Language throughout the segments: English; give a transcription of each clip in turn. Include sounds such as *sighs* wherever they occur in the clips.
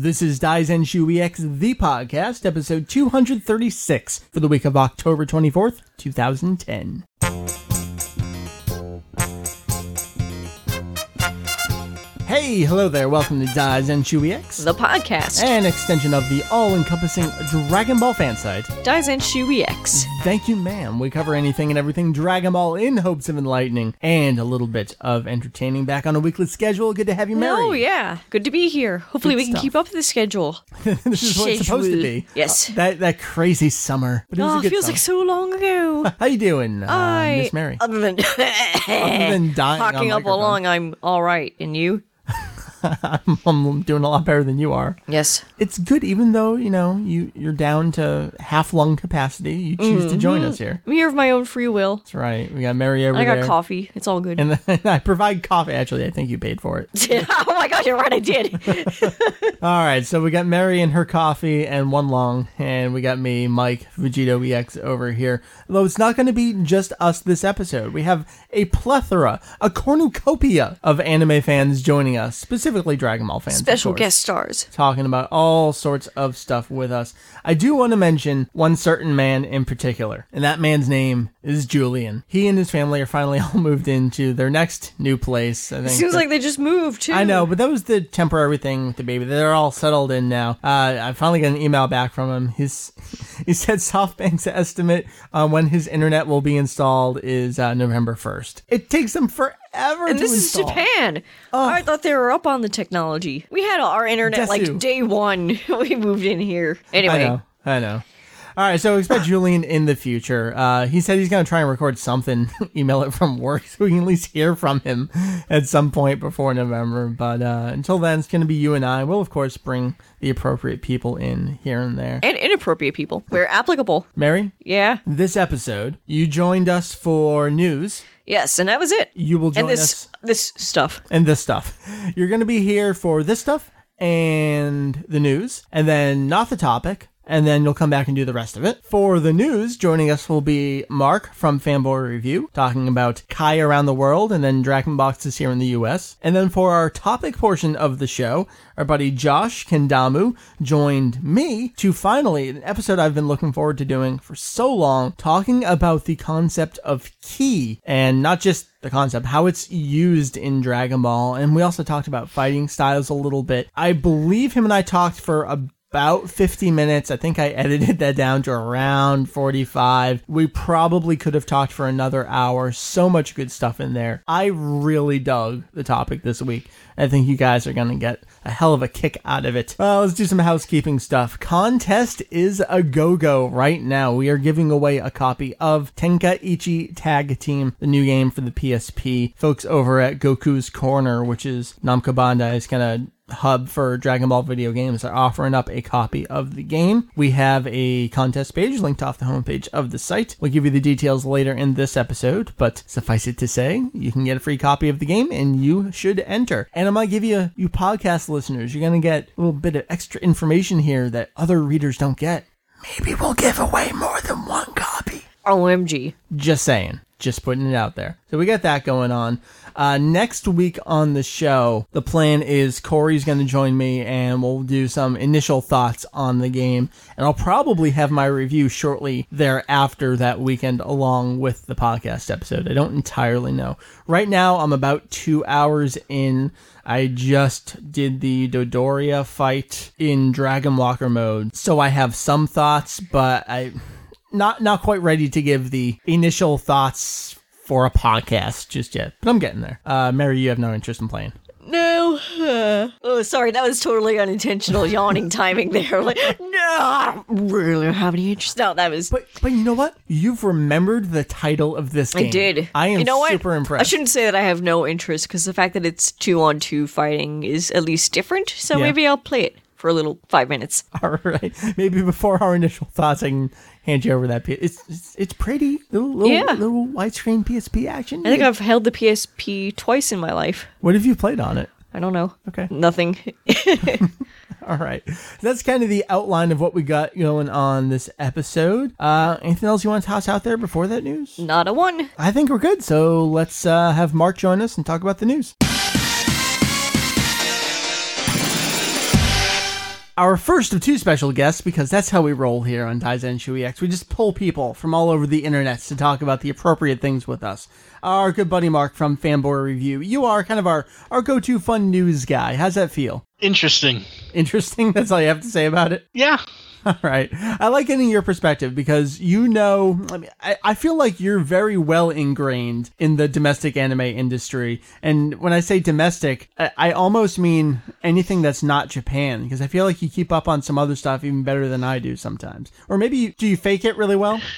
This is Daizenshuu EX, the podcast, episode 236 for the week of October 24th, 2010. Hey, hello there. Welcome to Daizenshuu X, the podcast. an extension of the all-encompassing Dragon Ball fan site. Daizenshuu X. Thank you, ma'am. We cover anything and everything Dragon Ball in hopes of enlightening and a little bit of entertaining. Back on a weekly schedule. Good to have you, Meri. Oh, yeah. Good to be here. Hopefully, Good we can stuff. keep up with the schedule. *laughs* this is what it's supposed to be. Yes. Uh, that that crazy summer. But it was Oh, a good feels summer. like so long ago. *laughs* How you doing, uh, I, Miss Meri? Other than, *laughs* Other than dying talking up along, I'm all right. And you? *laughs* I'm doing a lot better than you are. Yes. It's good, even though you know you you're down to half lung capacity. You choose to join mm-hmm. us here. I'm here of my own free will. That's right. We got Meri over I got there. coffee. It's all good. And then *laughs* I provide coffee. Actually, I think you paid for it. *laughs* oh my gosh, you're right. I did. All right, so we got Meri and her coffee and one long, and we got me, Mike, Vegetto EX over here. Though it's not going to be just us this episode. We have a plethora, a cornucopia of anime fans joining us, specifically Dragon Ball fans. Special course, guest stars. Talking about all sorts of stuff with us. I do want to mention one certain man in particular, and that man's name is Julian. He and his family are finally *laughs* all moved into their next new place. I think Seems that- like they just moved, too. I know, but that was the temporary thing with the baby. They're all settled in now. Uh, I finally got an email back from him. His *laughs* he said SoftBank's estimate on when his internet will be installed is uh, November first. It takes them forever And this is install. Japan. I thought they were up on the technology. We had our internet Desu. like day one. *laughs* we moved in here. Anyway. I know. I know. All right, so expect *laughs* Julian in the future. Uh, he said he's going to try and record something, *laughs* email it from work, so we can at least hear from him at some point before November. But uh, until then, it's going to be you and I. We'll, of course, bring the appropriate people in here and there. And inappropriate people, where applicable. Meri, Yeah. this episode, you joined us for news. Yes, and that was it. You will join and this us this stuff. and this stuff. You're going to be here for this stuff and the news, and then not the topic. And then you'll come back and do the rest of it. For the news, joining us will be Marc from Fanboy Review, talking about Kai around the world and then Dragon Boxes here in the US. And then for our topic portion of the show, our buddy Josh Kendamu joined me to finally, an episode I've been looking forward to doing for so long, talking about the concept of ki and not just the concept, how it's used in Dragon Ball. And we also talked about fighting styles a little bit. I believe him and I talked for about 50 minutes. I think I edited that down to around 45. We probably could have talked for another hour. So much good stuff in there. I really dug the topic this week. I think you guys are going to get a hell of a kick out of it. Well, let's do some housekeeping stuff. Contest is a go-go right now. We are giving away a copy of Tenkaichi Tag Team, the new game for the PSP. Folks over at Goku's Corner, which is Namco Bandai's kind of hub for Dragon Ball video games are offering up a copy of the game. We have a contest page linked off the homepage of the site. We'll give you the details later in this episode, but suffice it to say, you can get a free copy of the game and you should enter. And I'm going to give you, you podcast listeners, you're going to get a little bit of extra information here that other readers don't get. Maybe we'll give away more than one copy. OMG. Just saying. Just putting it out there. So we got that going on. Uh, next week on the show, the plan is Corey's going to join me and we'll do some initial thoughts on the game. And I'll probably have my review shortly thereafter that weekend along with the podcast episode. I don't entirely know. Right now, I'm about two hours in. I just did the Dodoria fight in Dragon Walker mode. So I have some thoughts, but I not not quite ready to give the initial thoughts for a podcast just yet, but I'm getting there. Uh, Meri, you have no interest in playing. No. Uh, oh, sorry. That was totally unintentional *laughs* yawning timing there. *laughs* Like, no, I don't really have any interest. No, that was. But but you know what? You've remembered the title of this game. I did. I am you know what? super impressed. I shouldn't say that I have no interest because the fact that it's two on two fighting is at least different. So Yeah. maybe I'll play it for a little five minutes. *laughs* All right. Maybe before our initial thoughts, I can hand you over that. P- it's it's, it's pretty little little, Yeah. little widescreen PSP action. I think I've held the PSP twice in my life. What have you played on it? I don't know. Okay. Nothing. *laughs* *laughs* All right. That's kind of the outline of what we got going on this episode. Uh, anything else you want to toss out there before that news? Not a one. I think we're good. So let's uh, have Marc join us and talk about the news. Our first of two special guests, because that's how we roll here on Daizenshuu X. We just pull people from all over the internet to talk about the appropriate things with us. Our good buddy Marc from Fanboy Review. You are kind of our, our go to fun news guy. How's that feel? Interesting. Interesting? *laughs* That's all you have to say about it? Yeah. All *laughs* right. I like getting your perspective because you know, I mean, I, I feel like you're very well ingrained in the domestic anime industry. And when I say domestic, I, I almost mean anything that's not Japan because I feel like you keep up on some other stuff even better than I do sometimes. Or maybe do you fake it really well? *laughs*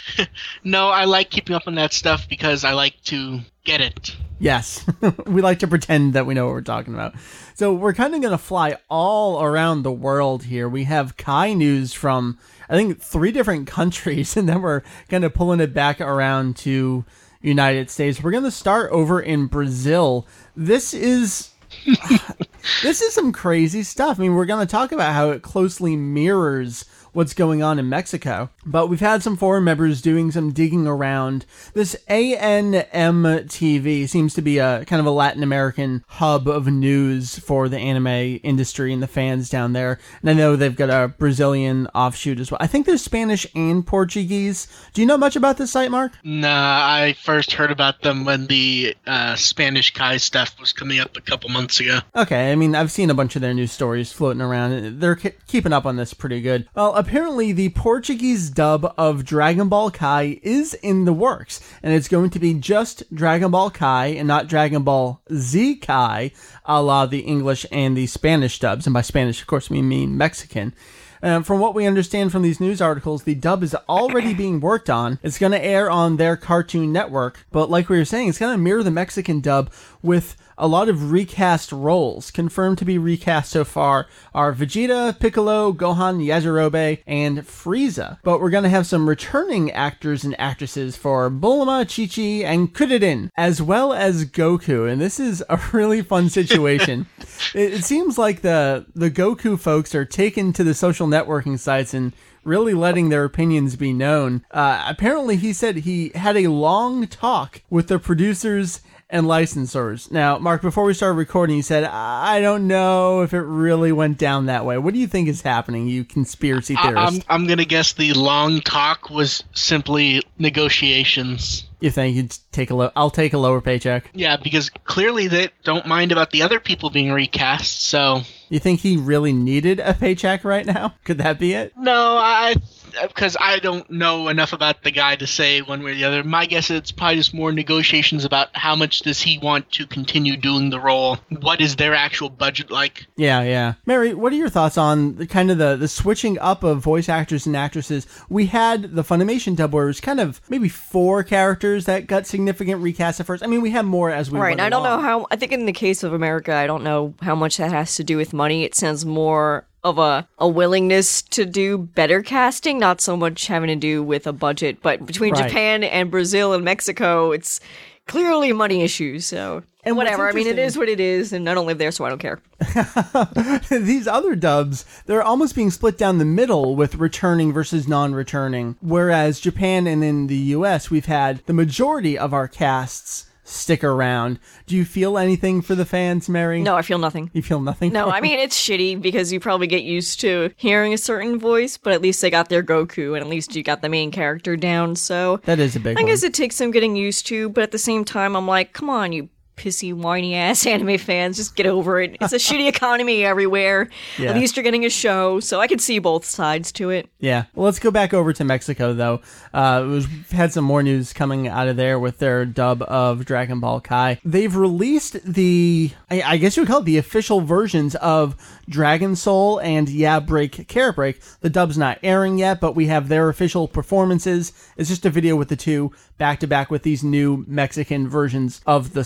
No, I like keeping up on that stuff because I like to get it. Yes, *laughs* we like to pretend that we know what we're talking about. So we're kind of going to fly all around the world here. We have Kai news from, I think, three different *laughs* countries, and then we're kind of pulling it back around to United States. We're going to start over in Brazil. This is. *sighs* this is some crazy stuff. I mean, we're going to talk about how it closely mirrors what's going on in Mexico. But we've had some foreign members doing some digging around. This ANM TV seems to be a kind of a Latin American hub of news for the anime industry and the fans down there. And I know they've got a Brazilian offshoot as well. I think there's Spanish and Portuguese. Do you know much about this site, Marc? Nah, I first heard about them when the uh, Spanish Kai stuff was coming up a couple months ago. Okay, I mean, I've seen a bunch of their news stories floating around. They're ke- keeping up on this pretty good. Well, apparently the Portuguese dub of Dragon Ball Kai is in the works, and it's going to be just Dragon Ball Kai and not Dragon Ball Z Kai, a la the English and the Spanish dubs. And by Spanish, of course, we mean Mexican. Um, from what we understand from these news articles, the dub is already being worked on. It's going to air on their Cartoon Network, but like we were saying, it's going to mirror the Mexican dub with a lot of recast roles. Confirmed to be recast so far are Vegeta, Piccolo, Gohan, Yajirobe, and Frieza. But we're going to have some returning actors and actresses for Bulma, Chi-Chi, and Kuririn, as well as Goku. And this is a *laughs* really fun situation. *laughs* it, it seems like the, the Goku folks are taken to the social networking sites and really letting their opinions be known. Uh, apparently, he said he had a long talk with the producers and licensors. Now, Marc, before we started recording, you said, I don't know if it really went down that way. What do you think is happening, you conspiracy I- theorist? I'm, I'm going to guess the long talk was simply negotiations. you think you'd take a low? I'll take a lower paycheck. Yeah, because clearly they don't mind about the other people being recast, so. You think he really needed a paycheck right now? Could that be it? No, I. Because I don't know enough about the guy to say one way or the other. My guess is it's probably just more negotiations about how much does he want to continue doing the role. What is their actual budget like? Yeah, yeah. Meri, what are your thoughts on the kind of the, the switching up of voice actors and actresses? We had the Funimation dub where it was kind of maybe four characters that got significant recast at first. I mean, we had more as we Right. went I don't know how. I think in the case of America, I don't know how much that has to do with money. It sounds more of a, a willingness to do better casting, not so much having to do with a budget. But between Right. Japan and Brazil and Mexico, it's clearly money issues. So And whatever. I mean, it is what it is, and I don't live there, so I don't care. *laughs* These other dubs, they're almost being split down the middle with returning versus non-returning. Whereas Japan and in the US, we've had the majority of our casts stick around. Do you feel anything for the fans, Meri? No, I feel nothing. You feel nothing? No, I *laughs* mean it's shitty because you probably get used to hearing a certain voice, but at least they got their Goku, and at least you got the main character down. So That is a big I one. guess it takes some getting used to, but at the same time, I'm like, come on, you pissy, whiny ass *laughs* anime fans, just get over it. It's a *laughs* shitty economy everywhere. Yeah. At least you're getting a show, so I could see both sides to it. Yeah. Well, let's go back over to Mexico, though. Uh, it was, we've had some more news coming out of there with their dub of Dragon Ball Kai. They've released the, I, I guess you would call it the official versions of Dragon Soul and Yeah Break Care Break. The dub's not airing yet, but we have their official performances. It's just a video with the two back to back with these new Mexican versions of the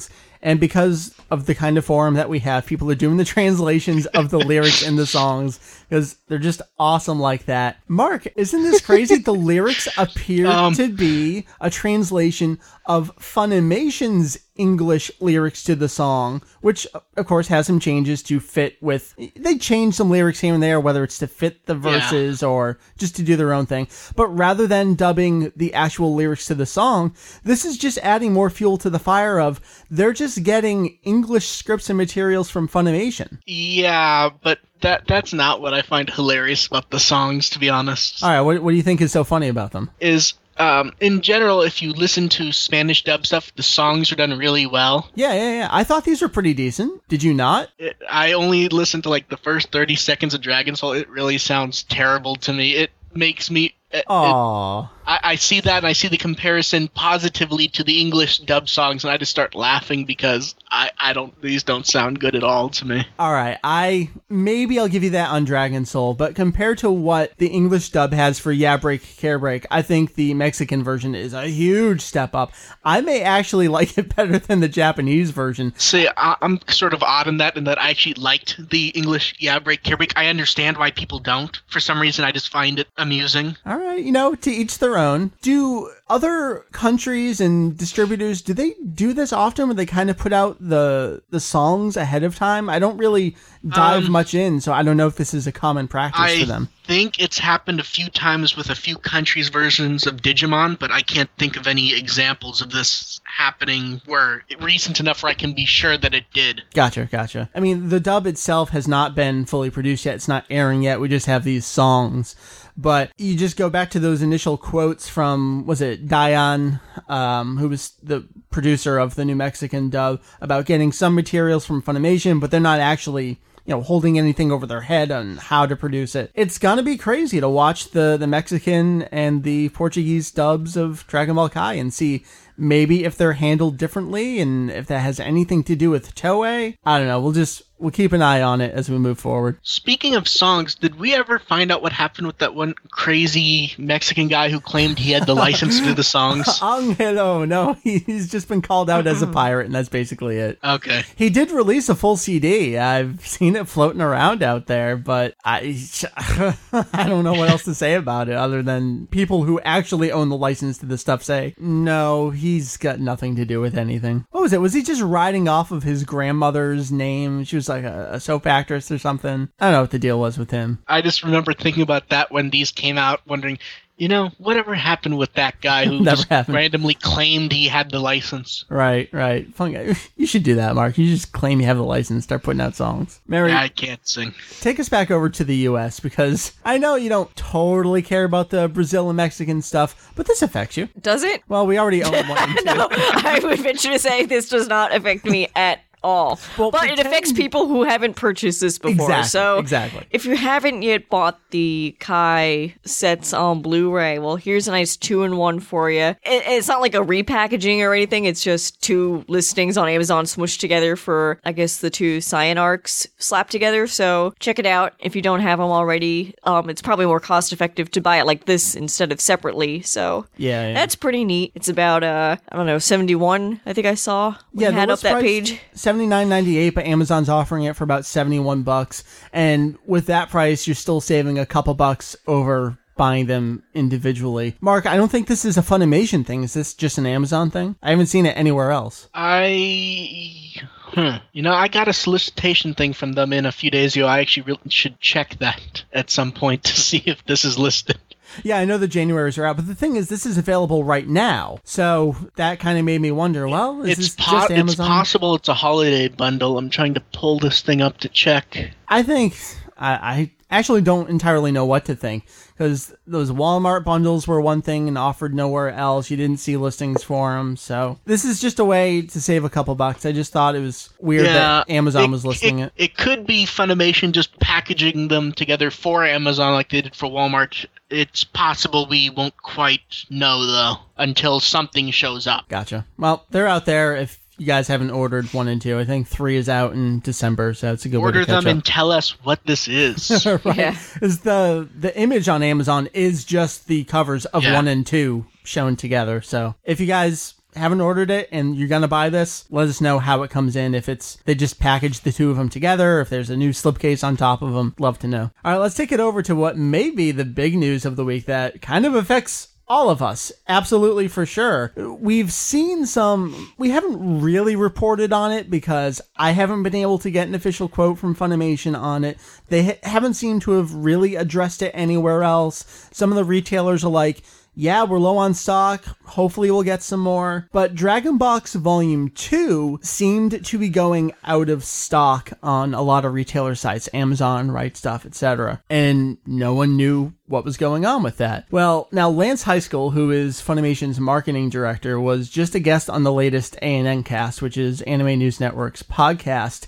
songs. And because of the kind of forum that we have, people are doing the *laughs* translations of the lyrics in the songs because they're just awesome like that. Marc, isn't this crazy? the *laughs* lyrics appear Um. to be a translation of Funimation's English lyrics to the song, which of course has some changes to fit with. They change some lyrics here and there, whether it's to fit the verses or just to do their own thing. But rather than dubbing the actual lyrics to the song, this is just adding more fuel to the fire of they're just just getting English scripts and materials from Funimation. Yeah, but that that's not what I find hilarious about the songs, to be honest. All right, what, what do you think is so funny about them? Is um, in general, if you listen to Spanish dub stuff, the songs are done really well. Yeah, yeah, yeah. I thought these were pretty decent. Did you not? It, I only listened to like the first 30 seconds of Dragon Soul. It really sounds terrible to me. It makes me. It, it- Aw. I, I see that and I see the comparison positively to the English dub songs, and I just start laughing because I, I don't these don't sound good at all to me. All right, I maybe I'll give you that on Dragon Soul, but compared to what the English dub has for Yeah Break Care Break, I think the Mexican version is a huge step up. I may actually *laughs* like it better than the Japanese version. See, I, I'm sort of odd in that, in that I actually liked the English Yeah Break Care Break. I understand why people don't. For some reason, I just find it amusing. All right, you know, to each their own. Do other countries and distributors do they do this often where they kind of put out the the songs ahead of time? I don't really dive um, much in, so I don't know if this is a common practice I for them. I think it's happened a few times with a few countries' versions of Digimon, but I can't think of any examples of this happening where recent enough where I can be sure that it did. Gotcha, gotcha. I mean, the dub itself has not been fully produced yet. It's not airing yet. We just have these songs. But you just go back to those initial quotes from, was it Dion, um, who was the producer of the New Mexican dub, about getting some materials from Funimation, but they're not actually you know, holding anything over their head on how to produce it. It's gonna be crazy to watch the the Mexican and the Portuguese dubs of Dragon Ball Kai and see maybe if they're handled differently and if that has anything to do with Toei. I don't know. We'll just we'll keep an eye on it as we move forward. Speaking of songs, did we ever find out what happened with that one crazy Mexican guy who claimed he had the license to do the songs? *laughs* Angelo, no, *laughs* he's just been called out as a pirate, and that's basically it. Okay. He did release a full CD. I've seen it floating around out there, but I *laughs* I don't know what else to say about it other than people who actually own the license to the stuff say, "No, he's got nothing to do with anything." What was it? Was he just riding off of his grandmother's name? She was like a, a soap actress or something. I don't know what the deal was with him. I just remember thinking about that when these came out, wondering, you know, whatever happened with that guy who Never just happened. randomly claimed he had the license? Right, right. Fun guy. *laughs* You should do that, Marc. You just claim you have the license, start putting out songs. Meri, I can't sing. take us back over to the U.S. because I know you don't totally care about the Brazil and Mexican stuff, but this affects you. Does it? Well, we already own *laughs* one. No, I would venture to say this does not affect me at all. Well, but it affects people who haven't purchased this before. Exactly, so exactly. if you haven't yet bought the Kai sets on Blu-ray, well, here's a nice two-in-one for you. It, it's not like a repackaging or anything. It's just two listings on Amazon smushed together for, I guess, the two Saiyan arcs slapped together. So check it out if you don't have them already. Um, it's probably more cost-effective to buy it like this instead of separately. So Yeah, yeah. that's pretty neat. It's about uh I don't know, 71 I think I saw. We yeah, had up that page. Seventy nine ninety eight, but Amazon's offering it for about seventy one bucks, and with that price, you're still saving a couple bucks over buying them individually. Marc, I don't think this is a Funimation thing. Is this just an Amazon thing? I haven't seen it anywhere else. I. Hmm. You know, I got a solicitation thing from them in a few days ago. I actually should check that at some point to *laughs* see if this is listed. Yeah, I know the Januaries are out, but the thing is, this is available right now, so that kind of made me wonder. Well, is It's, this po- just it's possible it's a holiday bundle. I'm trying to pull this thing up to check. I think I, I actually don't entirely know what to think because those Walmart bundles were one thing and offered nowhere else. You didn't see listings for them, so this is just a way to save a couple bucks. I just thought it was weird that Amazon was listing it. It could be Funimation just packaging them together for Amazon like they did for Walmart. It's possible we won't quite know though until something shows up. Gotcha. Well, they're out there. If you guys haven't ordered one and two, I think three is out in December, so it's a good Order way to catch them up. and tell us what this is. *laughs* right. Yeah. Is the the image on Amazon is just the covers of Yeah. one and two shown together. So if you guys haven't ordered it and you're gonna buy this, let us know how it comes in. If it's they just package the two of them together, if there's a new slipcase on top of them, love to know. All right, let's take it over to what may be the big news of the week that kind of affects all of us, absolutely for sure. We've seen some, we haven't really reported on it because I haven't been able to get an official quote from Funimation on it. They ha- haven't seemed to have really addressed it anywhere else. Some of the retailers are like, yeah, we're low on stock. Hopefully, we'll get some more. But Dragon Box Volume 2 seemed to be going out of stock on a lot of retailer sites, Amazon, Right Stuf, etc. And no one knew what was going on with that. Well, now Lance Heiskell, who is Funimation's marketing director, was just a guest on the latest ANN cast, which is Anime News Network's podcast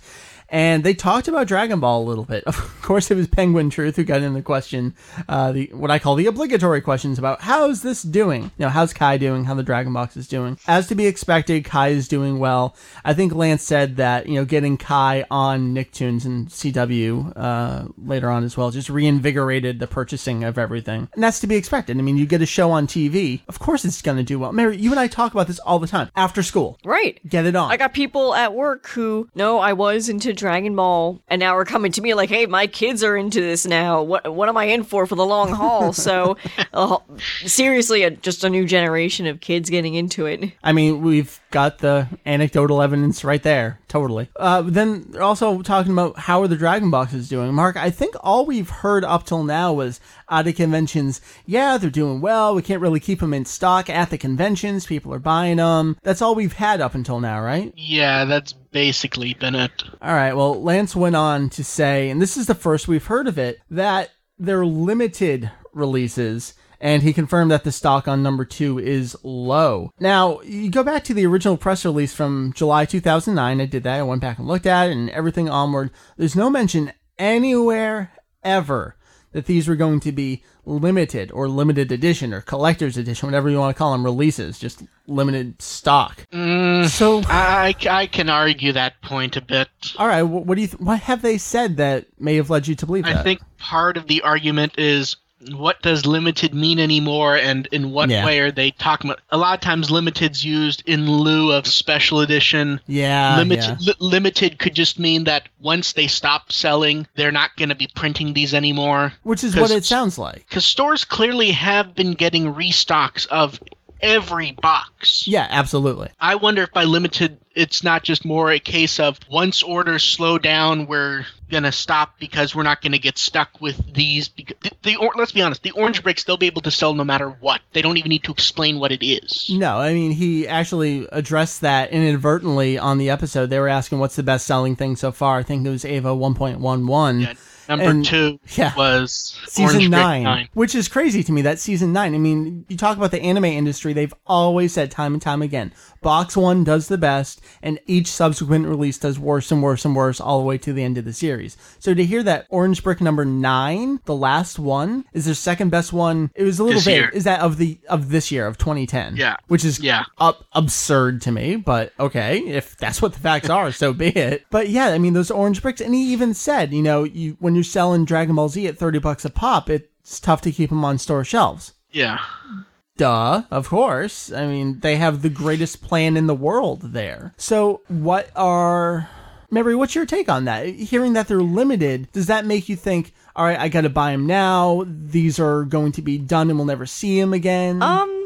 and they talked about Dragon Ball a little bit. *laughs* Of course, it was Penguin Truth who got in the question, uh, the what I call the obligatory questions about how's this doing? You know, how's Kai doing? How the Dragon Box is doing? As to be expected, Kai is doing well. I think Lance said that you know getting Kai on Nicktoons and CW uh, later on as well just reinvigorated the purchasing of everything, and that's to be expected. I mean, you get a show on TV, of course it's going to do well. Meri, you and I talk about this all the time after school. Right. Get it on. I got people at work who know I was into Dragon Ball, and now are coming to me like, "Hey, my kids are into this now. What what am I in for for the long haul?" *laughs* So, uh, seriously, a, just a new generation of kids getting into it. I mean, we've got the anecdotal evidence right there. Totally. Uh, then they're also talking about how are the Dragon Boxes doing. Marc, I think all we've heard up till now was out of conventions. Yeah, they're doing well. We can't really keep them in stock at the conventions. People are buying them. That's all we've had up until now, right? Yeah, that's basically been it. All right. Well, Lance went on to say, and this is the first we've heard of it, that they're limited releases. And he confirmed that the stock on number two is low. Now, you go back to the original press release from July 2009. I did that. I went back and looked at it and everything onward. There's no mention anywhere ever that these were going to be limited or limited edition or collector's edition, whatever you want to call them, releases, just limited stock. Mm, so, I, I can argue that point a bit. all right, what do you? Th- what have they said that may have led you to believe I that? I think part of the argument is what does limited mean anymore and in what Yeah. way are they talking about a lot of times limited's used in lieu of special edition yeah, limited yeah. li- limited could just mean that once they stop selling they're not going to be printing these anymore which is what it sounds like. because stores clearly have been getting restocks of every box Yeah, absolutely. I wonder if by limited, it's not just more a case of once orders slow down, we're gonna stop because we're not gonna get stuck with these. Because the, the or, let's be honest, the orange bricks they'll be able to sell no matter what. They don't even need to explain what it is. No, I mean he actually addressed that inadvertently on the episode. They were asking what's the best selling thing so far. I think it was Eva 1.11. Yeah, Number And- two *laughs* yeah. was season nine, nine. which is crazy to me. That season nine. I mean, you talk about the anime industry; they've always said time and time again, box one does the best, and each subsequent release does worse and worse and worse all the way to the end of the series. So to hear that Orange Brick number nine, the last one, is their second best one. It was a little bit. Is that of the of this year of 2010? Yeah. which is Yeah. up absurd to me, but okay, if that's what the facts *laughs* are, so be it. But yeah, I mean those orange bricks, and he even said, you know, you when you're selling Dragon Ball Z at thirty bucks a pop, it's tough to keep them on store shelves. Yeah. Duh, of course. I mean, they have the greatest plan in the world there. So, what are Memory, What's your take on that? Hearing that they're limited, does that make you think? All right, I got to buy them now. These are going to be done, and we'll never see them again. Um,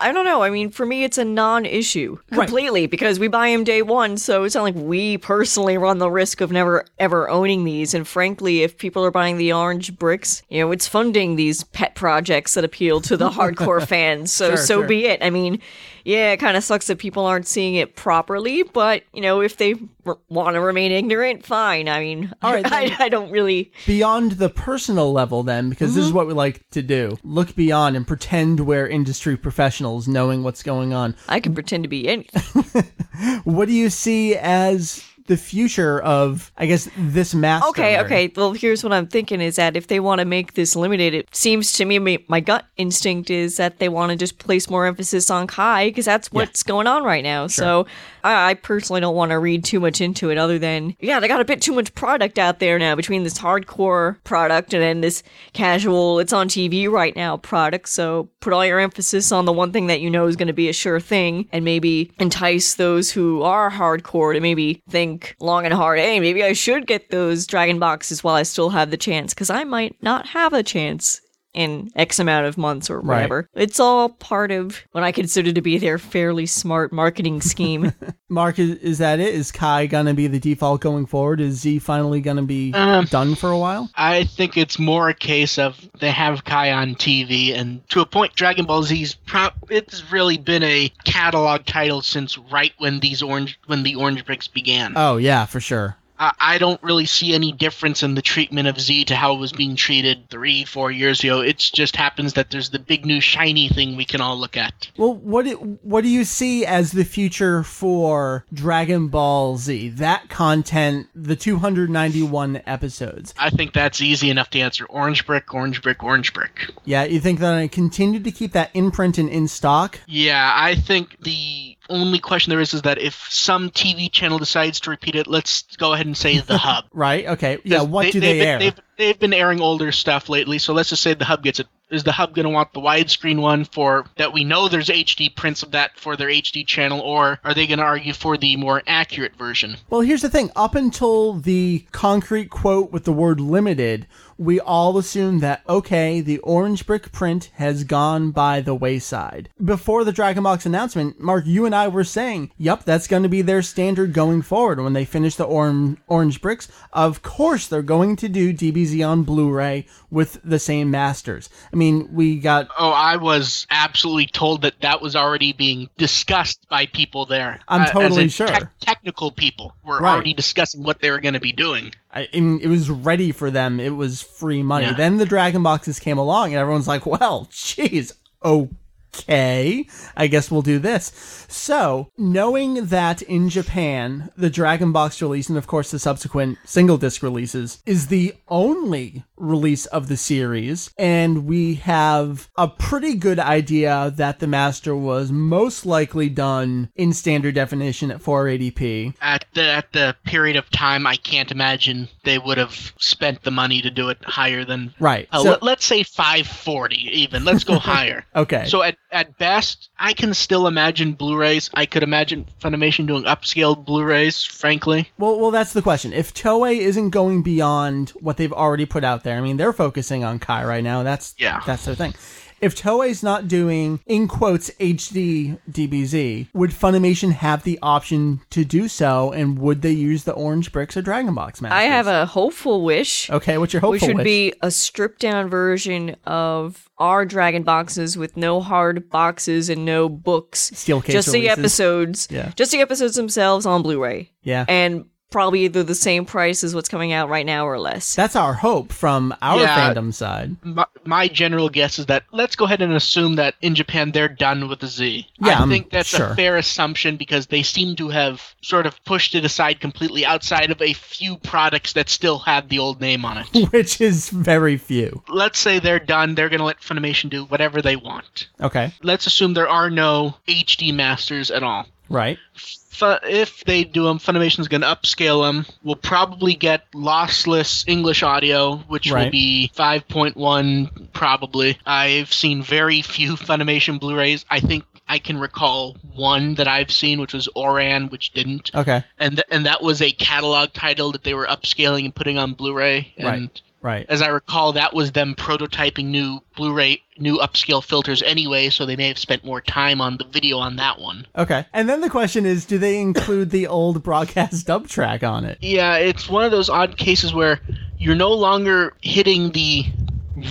I don't know. I mean, for me, it's a non-issue completely because we buy them day one, so it's not like we personally run the risk of never ever owning these. And frankly, if people are buying the orange bricks, you know, it's funding these pet projects that appeal to the *laughs* hardcore fans. So Sure, so sure. be it. I mean, yeah, it kind of sucks that people aren't seeing it properly, but you know, if they r- want to remain ignorant, fine. I mean, *laughs* All right, I. I don't really. beyond the personal level then because this is mm-hmm. what we like to do look beyond and pretend we're industry professionals knowing what's going on I can pretend to be anything. *laughs* what do you see as the future of i guess this master Okay, okay. Well, here's what I'm thinking is that if they want to make this limited, it seems to me my, gut instinct is that they want to just place more emphasis on Kai because that's what's going on right now. So I, I personally don't want to read too much into it other than, yeah, they got a bit too much product out there now between this hardcore product and then this casual, it's on TV right now product. So put all your emphasis on the one thing that you know is going to be a sure thing and maybe entice those who are hardcore to maybe think long and hard, hey, maybe I should get those dragon boxes while I still have the chance because I might not have a chance in X amount of months or Right. whatever. It's all part of what I consider to be their fairly smart marketing scheme. *laughs* Marc, is, is that it? Is Kai gonna be the default going forward? Is Z finally gonna be Um, done for a while? I think it's more a case of they have Kai on TV, and to a point, Dragon Ball Z's pro- it's really been a catalog title since right when these orange when the Orange Bricks began. Oh yeah, for sure. I I don't really see any difference in the treatment of Z to how it was being treated three, four years ago. It just happens that there's the big new shiny thing we can all look at. Well, what do, what do you see as the future for Dragon Ball Z? That content, the 291 episodes. I think that's easy enough to answer. Orange brick, orange brick, orange brick. Yeah, you think that I continue to keep that imprint and in stock? Yeah, I think the only question there is is that if some TV channel decides to repeat it, let's go ahead and say the hub. *laughs* Right? Okay. Yeah. What do they've they been, air? They've, they've been airing older stuff lately, so let's just say the hub gets it. Is the hub going to want the widescreen one for that we know there's HD prints of that for their HD channel, or are they going to argue for the more accurate version? Well, here's the thing. Up until the concrete quote with the word limited, we all assume that, okay, the orange brick print has gone by the wayside. Before the Dragon Box announcement, Marc, you and I were saying, yep, that's going to be their standard going forward. When they finish the orange, orange bricks, of course they're going to do DBZ on Blu-ray with the same masters. I mean, we got Oh, I was absolutely told that that was already being discussed by people there. I'm Uh, totally sure. tech- technical people were Right. already discussing what they were going to be doing. I I mean, it was ready for them. It was free money. Yeah. Then the Dragon Boxes came along, and everyone's like, well, jeez, okay, I guess we'll do this. So, knowing that in Japan, the Dragon Box release, and of course the subsequent single disc releases, is the only release of the series, and we have a pretty good idea that the Master was most likely done in standard definition at 480p. At the at the period of time, I can't imagine they would have spent the money to do it higher than Right. Uh, so- let, let's say 540 even. Let's go *laughs* higher. Okay. So at, at best, I can still imagine Blu-rays. I could imagine Funimation doing upscaled Blu-rays, frankly. Well, well, that's the question. If Toei isn't going beyond what they've already put out there, I mean, they're focusing on Kai right now. That's Yeah. that's their thing. If Toei's not doing in quotes HD DBZ, would Funimation have the option to do so, and would they use the Orange Bricks or Dragon Box Masters? I have a hopeful wish. okay. What's your hopeful which would wish? be a stripped down version of our dragon boxes with no hard boxes and no books. Steel case just the episodes. Yeah. Just the episodes themselves on Blu-ray. Yeah. And probably either the same price as what's coming out right now or less. That's our hope from our Yeah. fandom side. My, my general guess is that let's go ahead and assume that in Japan they're done with the Z. Yeah, I um, think that's sure. a fair assumption because they seem to have sort of pushed it aside completely outside of a few products that still had the old name on it. *laughs* Which is very few. let's say they're done, they're going to let Funimation do whatever they want. Okay. Let's assume there are no HD masters at all. Right. Fu- if they do them, Funimation's going to upscale them. We'll probably get lossless English audio, which will be 5.1 probably. I've seen very few *laughs* Funimation Blu-rays. I think I can recall one that I've seen, which was Ouran, which didn't, Okay. and th- and that was a catalog title that they were upscaling and putting on Blu-ray. And Right. Right. as I recall, that was them prototyping new Blu-ray, new upscale filters anyway, so they may have spent more time on the video on that one. Okay. And then the question is, do they include the old broadcast dub track on it? Yeah, it's one of those odd cases where you're no longer hitting the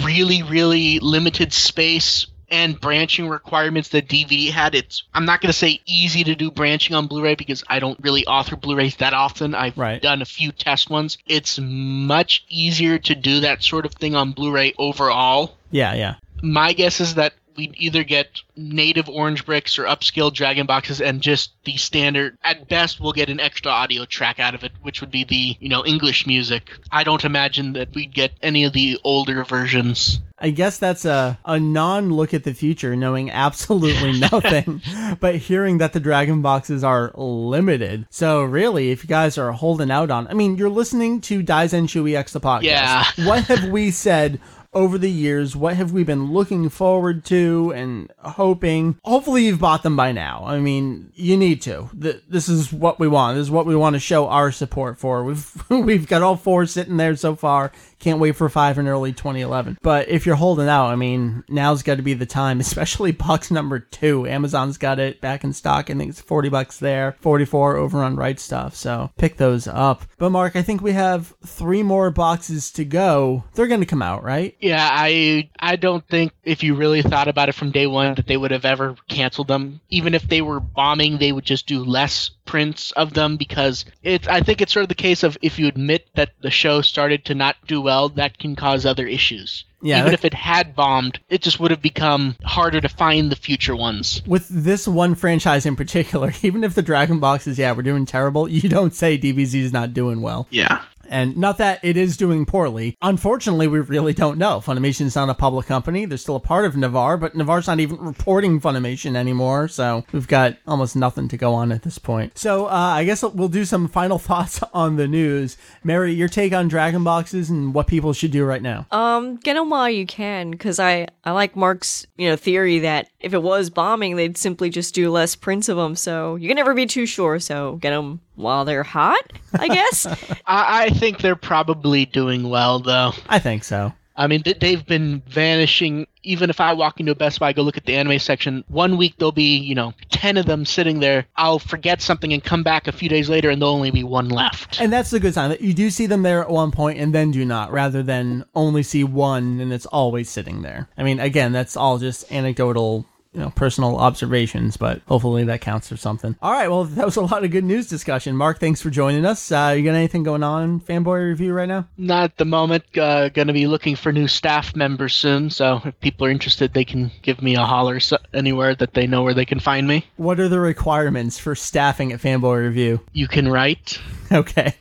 really, really limited space and branching requirements that DVD had. It's I'm not going to say easy to do branching on Blu-ray because I don't really author Blu-rays that often. I've Right. done a few test ones. It's much easier to do that sort of thing on Blu-ray overall. Yeah. Yeah. my guess is that we'd either get native orange bricks or upscale dragon boxes and just the standard at best we'll get an extra audio track out of it which would be the you know english music i don't imagine that we'd get any of the older versions I guess that's a, a non look at the future, knowing absolutely *laughs* nothing, but hearing that the Dragon Boxes are limited. So, really, if you guys are holding out on, I mean, you're listening to Daizenshuu X the podcast. Yeah. What have we said over the years? What have we been looking forward to and hoping? Hopefully, you've bought them by now. I mean, you need to. This is what we want. This is what we want to show our support for. We've *laughs* we've got all four sitting there so far. Can't wait for five in early 2011. But if you're holding out, I mean, now's got to be the time, *laughs* especially box number two. Amazon's got it back in stock. I think it's 40 bucks there, 44 over on Right Stuf. So pick those up. But Marc, I think we have three more boxes to go. They're going to come out, right? Yeah, I I don't think if you really thought about it from day one that they would have ever canceled them. Even if they were bombing, they would just do less prints of them because it's I think it's sort of the case of if you admit that the show started to not do well, that can cause other issues. Yeah, Even that- if it had bombed, it just would have become harder to find the future ones. With this one franchise in particular, *laughs* even if the Dragon boxes, yeah, we're doing terrible, you don't say DBZ is not doing well. Yeah. And not that it is doing poorly. Unfortunately, we really don't know. Funimation's not a public company. They're still a part of Navarre, but Navarre's not even reporting Funimation anymore. So we've got almost nothing to go on at this point. So uh, I guess we'll do some final *laughs* thoughts on the news. Meri, your take on Dragon boxes and what people should do right now. Um, get them while you can, because I I like Marc's you know theory that if it was bombing, they'd simply just do less prints of them. So you can never be too sure. So get them while they're hot, I guess. *laughs* I, I think they're probably doing well though. I think so. I mean, they've been vanishing. Even if I walk into a Best Buy, I go look at the anime section, one week there'll be, you know, 10 of them sitting there. I'll forget something and come back a few days later and there'll only be one left. And that's the good sign that you do see them there at one point and then do not, rather than only see one and it's always sitting there. I mean, again, that's all just anecdotal, you know, personal observations, but hopefully that counts for something. All right, well, that was a lot of good news discussion. Marc, thanks for joining us. Uh, you got anything going on in Fanboy Review right now? Not at the moment. Uh, going to be looking for new staff members soon, so if people are interested, they can give me a holler so- anywhere that they know where they can find me. What are the requirements for staffing at Fanboy Review? You can write. *laughs* Okay.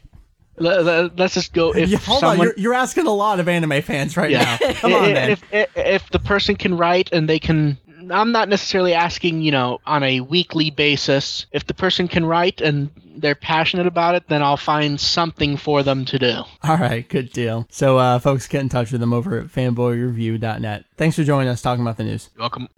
Let, us just go. If Yeah, hold someone, on, you're, you're asking a lot of anime fans right Yeah. now. Come on, I- man. If, if if the person can write and they can, I'm not necessarily asking, you know, on a weekly basis. If the person can write and they're passionate about it, then I'll find something for them to do. All right, good deal. So, uh, folks, get in touch with them over at fanboyreview.net. Thanks for joining us talking about the news. You're welcome.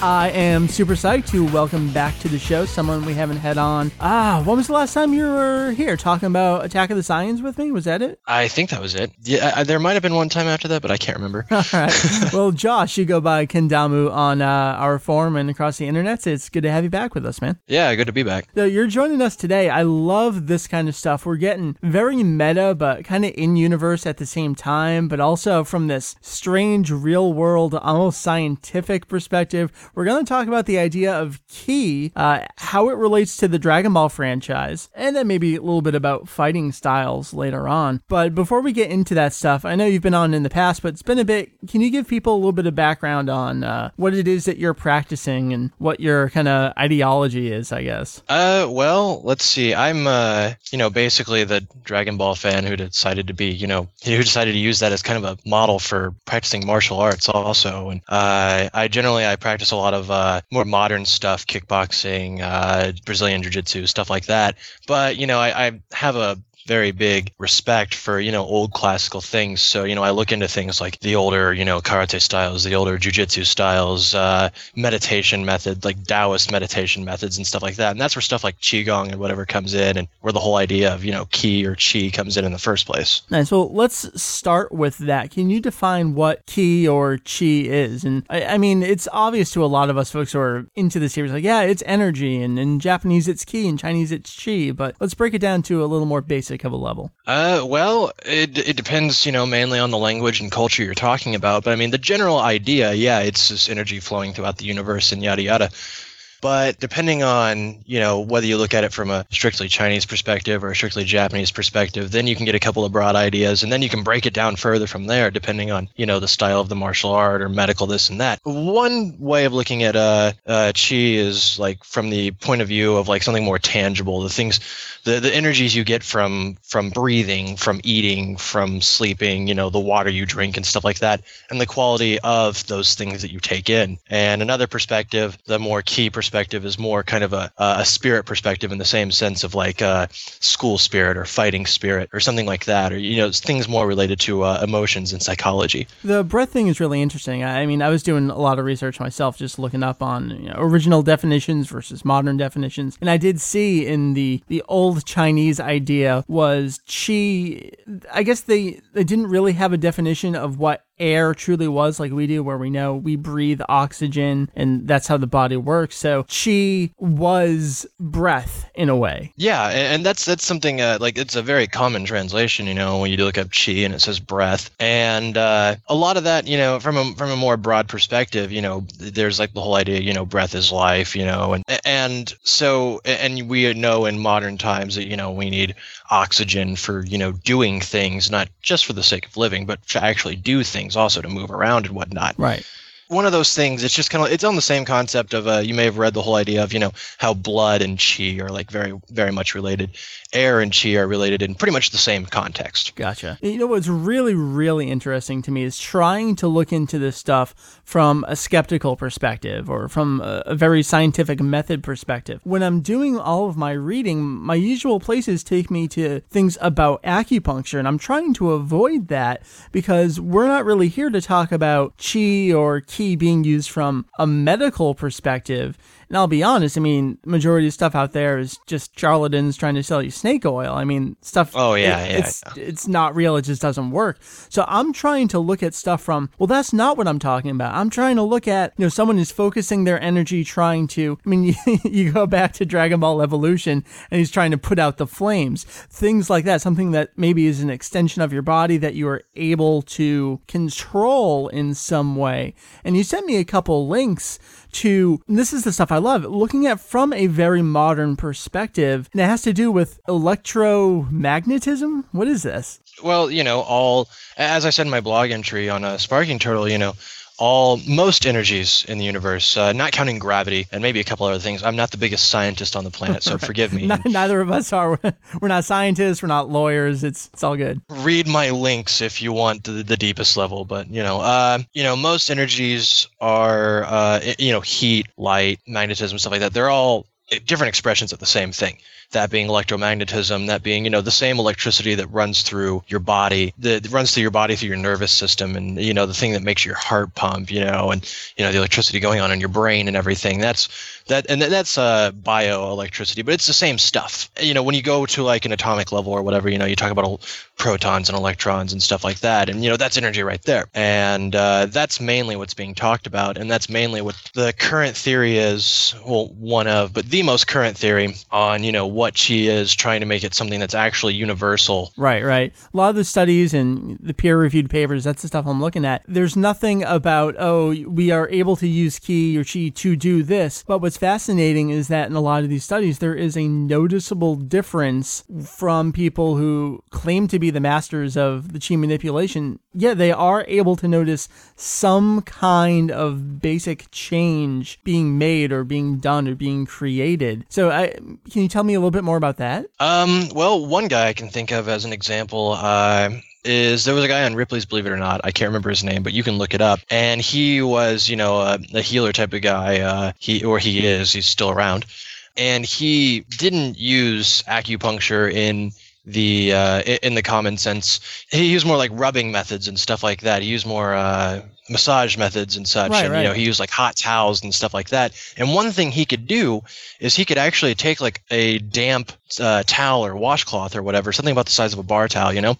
I am super psyched to welcome back to the show someone we haven't had on. Ah, when was the last time you were here talking about Attack of the Science with me? Was that it? I think that was it. Yeah, I, there might have been one time after that, but I can't remember. *laughs* All right. *laughs* well, Josh, you go by Kendamu on uh, our forum and across the internet. It's good to have you back with us, man. yeah, good to be back. So you're joining us today. I love this kind of stuff. We're getting very meta, but kind of in universe at the same time, but also from this strange, real world, almost scientific perspective. We're going to talk about the idea of ki, uh, how it relates to the Dragon Ball franchise, and then maybe a little bit about fighting styles later on. But before we get into that stuff, I know you've been on in the past, but it's been a bit. Can you give people a little bit of background on uh, what it is that you're practicing and what your kind of ideology is, I guess? Uh, well, let's see. I'm, uh, you know, basically the Dragon Ball fan who decided to be, you know, who decided to use that as kind of a model for practicing martial arts also. And uh, I generally I practice lot of uh, more modern stuff, kickboxing, uh, Brazilian jiu-jitsu, stuff like that. But you know, I, I have a very big respect for you know old classical things so you know i look into things like the older you know karate styles the older jiu-jitsu styles uh, meditation methods like taoist meditation methods and stuff like that and that's where stuff like qigong and whatever comes in and where the whole idea of you know ki or chi comes in in the first place Nice. Well, let's start with that. Can you define what ki or chi is? And I, I mean, it's obvious to a lot of us folks who are into the series, like, yeah, it's energy, and in Japanese it's ki, in Chinese it's chi. But let's break it down to a little more basic of a level. Uh, well, it, it depends, you know, mainly on the language and culture you're talking about. But I mean, the general idea, yeah, it's just energy flowing throughout the universe and yada yada. But depending on, you know, whether you look at it from a strictly Chinese perspective or a strictly Japanese perspective, then you can get a couple of broad ideas and then you can break it down further from there, depending on, you know, the style of the martial art or medical this and that. One way of looking at uh, uh, chi is like from the point of view of like something more tangible, the things the, the energies you get from from breathing, from eating, from sleeping, you know, the water you drink and stuff like that, and the quality of those things that you take in. And another perspective, the more key perspective perspective is more kind of a, a spirit perspective in the same sense of like uh, school spirit or fighting spirit or something like that, or you know things more related to uh, emotions and psychology. The breath thing is really interesting. I mean, I was doing a lot of research myself, just looking up on you know, original definitions versus modern definitions, and I did see in the the old Chinese idea was qi. I guess they they didn't really have a definition of what air truly was like we do where we know we breathe oxygen and that's how the body works. So chi was breath in a way. Yeah and that's that's something uh, like it's a very common translation you know when you look up chi and it says breath. And uh, a lot of that you know from a from a more broad perspective you know there's like the whole idea you know breath is life you know and and so and we know in modern times that you know we need oxygen for you know doing things not just for the sake of living but to actually do things also to move around and whatnot. Right one of those things it's just kind of it's on the same concept of uh, you may have read the whole idea of you know how blood and chi are like very very much related. Air and chi are related in pretty much the same context. Gotcha. You know what's really really interesting to me is trying to look into this stuff from a skeptical perspective or from a, a very scientific method perspective. When i'm doing all of my reading my usual places take me to things about acupuncture and i'm trying to avoid that because we're not really here to talk about chi or ki being used from a medical perspective. And I'll be honest, I mean, majority of stuff out there is just charlatans trying to sell you snake oil. I mean, stuff. Oh yeah, it, yeah. It's it's not real. It just doesn't work. So I'm trying to look at stuff from. Well, that's not what I'm talking about. I'm trying to look at you know someone is focusing their energy trying to. I mean, you, *laughs* you go back to Dragon Ball Evolution, and he's trying to put out the flames. Things like that. Something that maybe is an extension of your body that you are able to control in some way. And you sent me a couple links to this is the stuff I love looking at from a very modern perspective and it has to do with electromagnetism? What is this? Well you know all as I said in my blog entry on a sparking turtle you know all most energies in the universe, uh, not counting gravity and maybe a couple other things. I'm not the biggest scientist on the planet, so *laughs* forgive me. Neither of us are. *laughs* We're not scientists. We're not lawyers. It's it's all good. Read my links if you want the, the deepest level, but you know, uh, you know, most energies are, uh, you know, heat, light, magnetism, stuff like that. They're all different expressions of the same thing that being electromagnetism, that being, you know, the same electricity that runs through your body, that runs through your body through your nervous system and, you know, the thing that makes your heart pump, you know, and, you know, the electricity going on in your brain and everything. That's that, and that's uh, bioelectricity, but it's the same stuff. You know, when you go to like an atomic level or whatever, you know, you talk about protons and electrons and stuff like that. And, you know, that's energy right there. And uh, that's mainly what's being talked about. And that's mainly what the current theory is. Well, one of, but the most current theory on, you know, what she is, trying to make it something that's actually universal. Right, right. A lot of the studies and the peer reviewed papers, that's the stuff I'm looking at. There's nothing about, oh, we are able to use ki or chi to do this. But what's fascinating is that in a lot of these studies, there is a noticeable difference from people who claim to be the masters of the chi manipulation. Yeah, they are able to notice some kind of basic change being made or being done or being created. So, I, can you tell me a little bit more about that? Um, well, one guy I can think of as an example, uh, is there was a guy on Ripley's Believe It or Not. I can't remember his name, but you can look it up. And he was, you know, a, a healer type of guy. Uh, he or he is. He's still around, and he didn't use acupuncture in the uh, in the common sense. He used more like rubbing methods and stuff like that. He used more uh, massage methods and such. Right, and right. you know, he used like hot towels and stuff like that. And one thing he could do is he could actually take like a damp uh, towel or washcloth or whatever, something about the size of a bar towel, you know,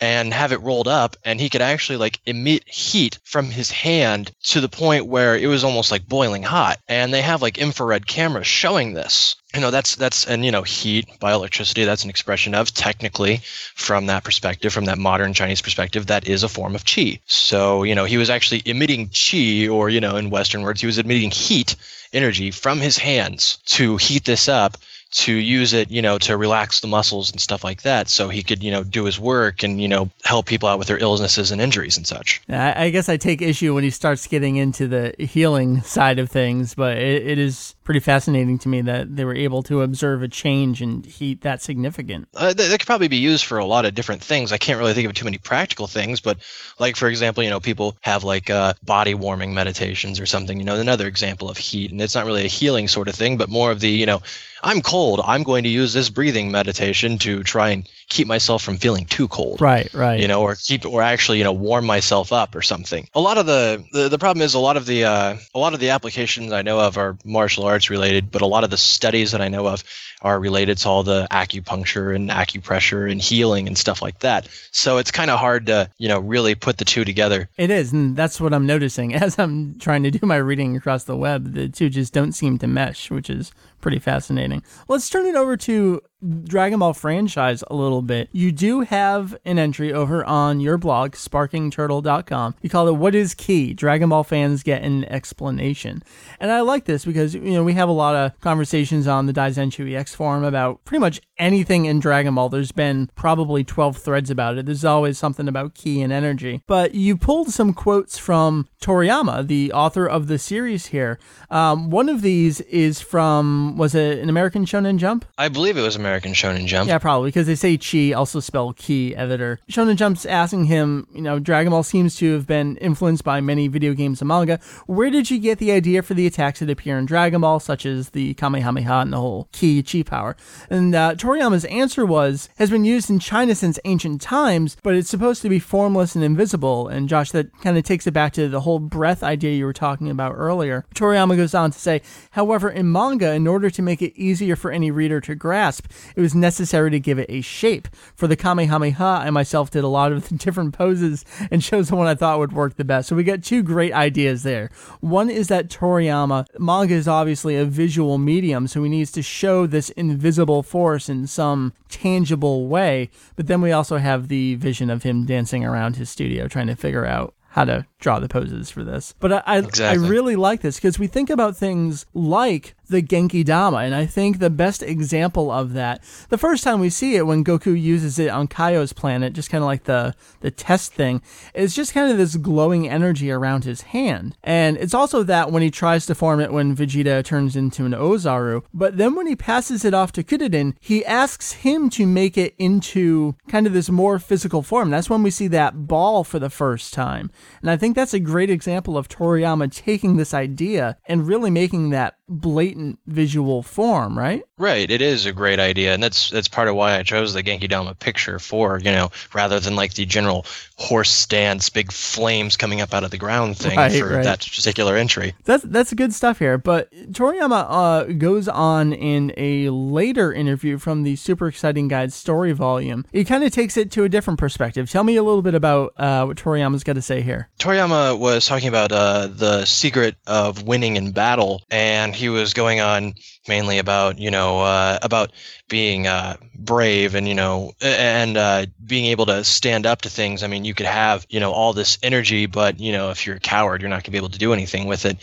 and have it rolled up and he could actually like emit heat from his hand to the point where it was almost like boiling hot. And they have like infrared cameras showing this. You know that's that's and you know heat by electricity that's an expression of technically from that perspective from that modern chinese perspective that is a form of chi so you know he was actually emitting chi or you know in western words he was emitting heat energy from his hands to heat this up to use it, you know, to relax the muscles and stuff like that, so he could, you know, do his work and you know help people out with their illnesses and injuries and such. I, guess I take issue when he starts getting into the healing side of things, but it, it is pretty fascinating to me that they were able to observe a change in heat that significant. Uh, they could probably be used for a lot of different things. I can't really think of too many practical things, but like for example, you know, people have like uh, body warming meditations or something. You know, another example of heat, and it's not really a healing sort of thing, but more of the you know I'm cold. I'm going to use this breathing meditation to try and keep myself from feeling too cold. Right, right. You know, or keep or actually, you know, warm myself up or something. A lot of the the, the problem is a lot of the uh, a lot of the applications I know of are martial arts related, but a lot of the studies that I know of are related to all the acupuncture and acupressure and healing and stuff like that. So it's kind of hard to, you know, really put the two together. It is, and that's what I'm noticing *laughs* as I'm trying to do my reading across the web. The two just don't seem to mesh, which is pretty fascinating. Let's turn it over to Dragon Ball franchise a little bit. You do have an entry over on your blog, sparkingturtle.com. You call it What is Ki? Dragon Ball fans get an explanation. And I like this because, you know, we have a lot of conversations on the Daizenshuu EX forum about pretty much anything in Dragon Ball. There's been probably 12 threads about it. There's always something about ki and energy. But you pulled some quotes from Toriyama, the author of the series here. Um, one of these is from, was it an American Shonen Jump? I believe it was American Shonen Jump. Yeah, probably because they say Chi, also spell ki editor. Shonen Jump's asking him, you know, Dragon Ball seems to have been influenced by many video games and manga. Where did you get the idea for the attacks that appear in Dragon Ball, such as the Kamehameha and the whole ki chi power? And uh, Toriyama's answer was, has been used in China since ancient times, but it's supposed to be formless and invisible. And Josh, that kind of takes it back to the whole breath idea you were talking about earlier. Toriyama goes on to say, however, in manga, in order to make it easier for any reader to grasp, it was necessary to give it a shape. For the Kamehameha, I myself did a lot of the *laughs* different poses and chose the one I thought would work the best. So we got two great ideas there. One is that Toriyama, manga is obviously a visual medium, so he needs to show this invisible force in some tangible way. But then we also have the vision of him dancing around his studio trying to figure out how to draw the poses for this. But I, I, Exactly. I really like this because we think about things like the Genki Dama, and I think the best example of that, the first time we see it when Goku uses it on Kaio's planet, just kind of like the the test thing, is just kind of this glowing energy around his hand. And it's also that when he tries to form it when Vegeta turns into an Ozaru, but then when he passes it off to Kuririn, he asks him to make it into kind of this more physical form. That's when we see that ball for the first time. And I think that's a great example of Toriyama taking this idea and really making that blatant visual form, right? Right, it is a great idea, and that's that's part of why I chose the Genki Dama picture for you know rather than like the general horse stance, big flames coming up out of the ground thing Right, for right. that particular entry. That's that's good stuff here. But Toriyama uh, goes on in a later interview from the Super Exciting Guide story volume. He kind of takes it to a different perspective. Tell me a little bit about uh, what Toriyama's got to say here. Toriyama was talking about uh, the secret of winning in battle, and he was going on mainly about you know uh, about being uh, brave and you know and uh, being able to stand up to things. I mean, you could have you know all this energy, but you know if you're a coward, you're not going to be able to do anything with it.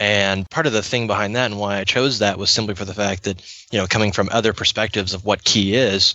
And part of the thing behind that and why I chose that was simply for the fact that you know coming from other perspectives of what ki is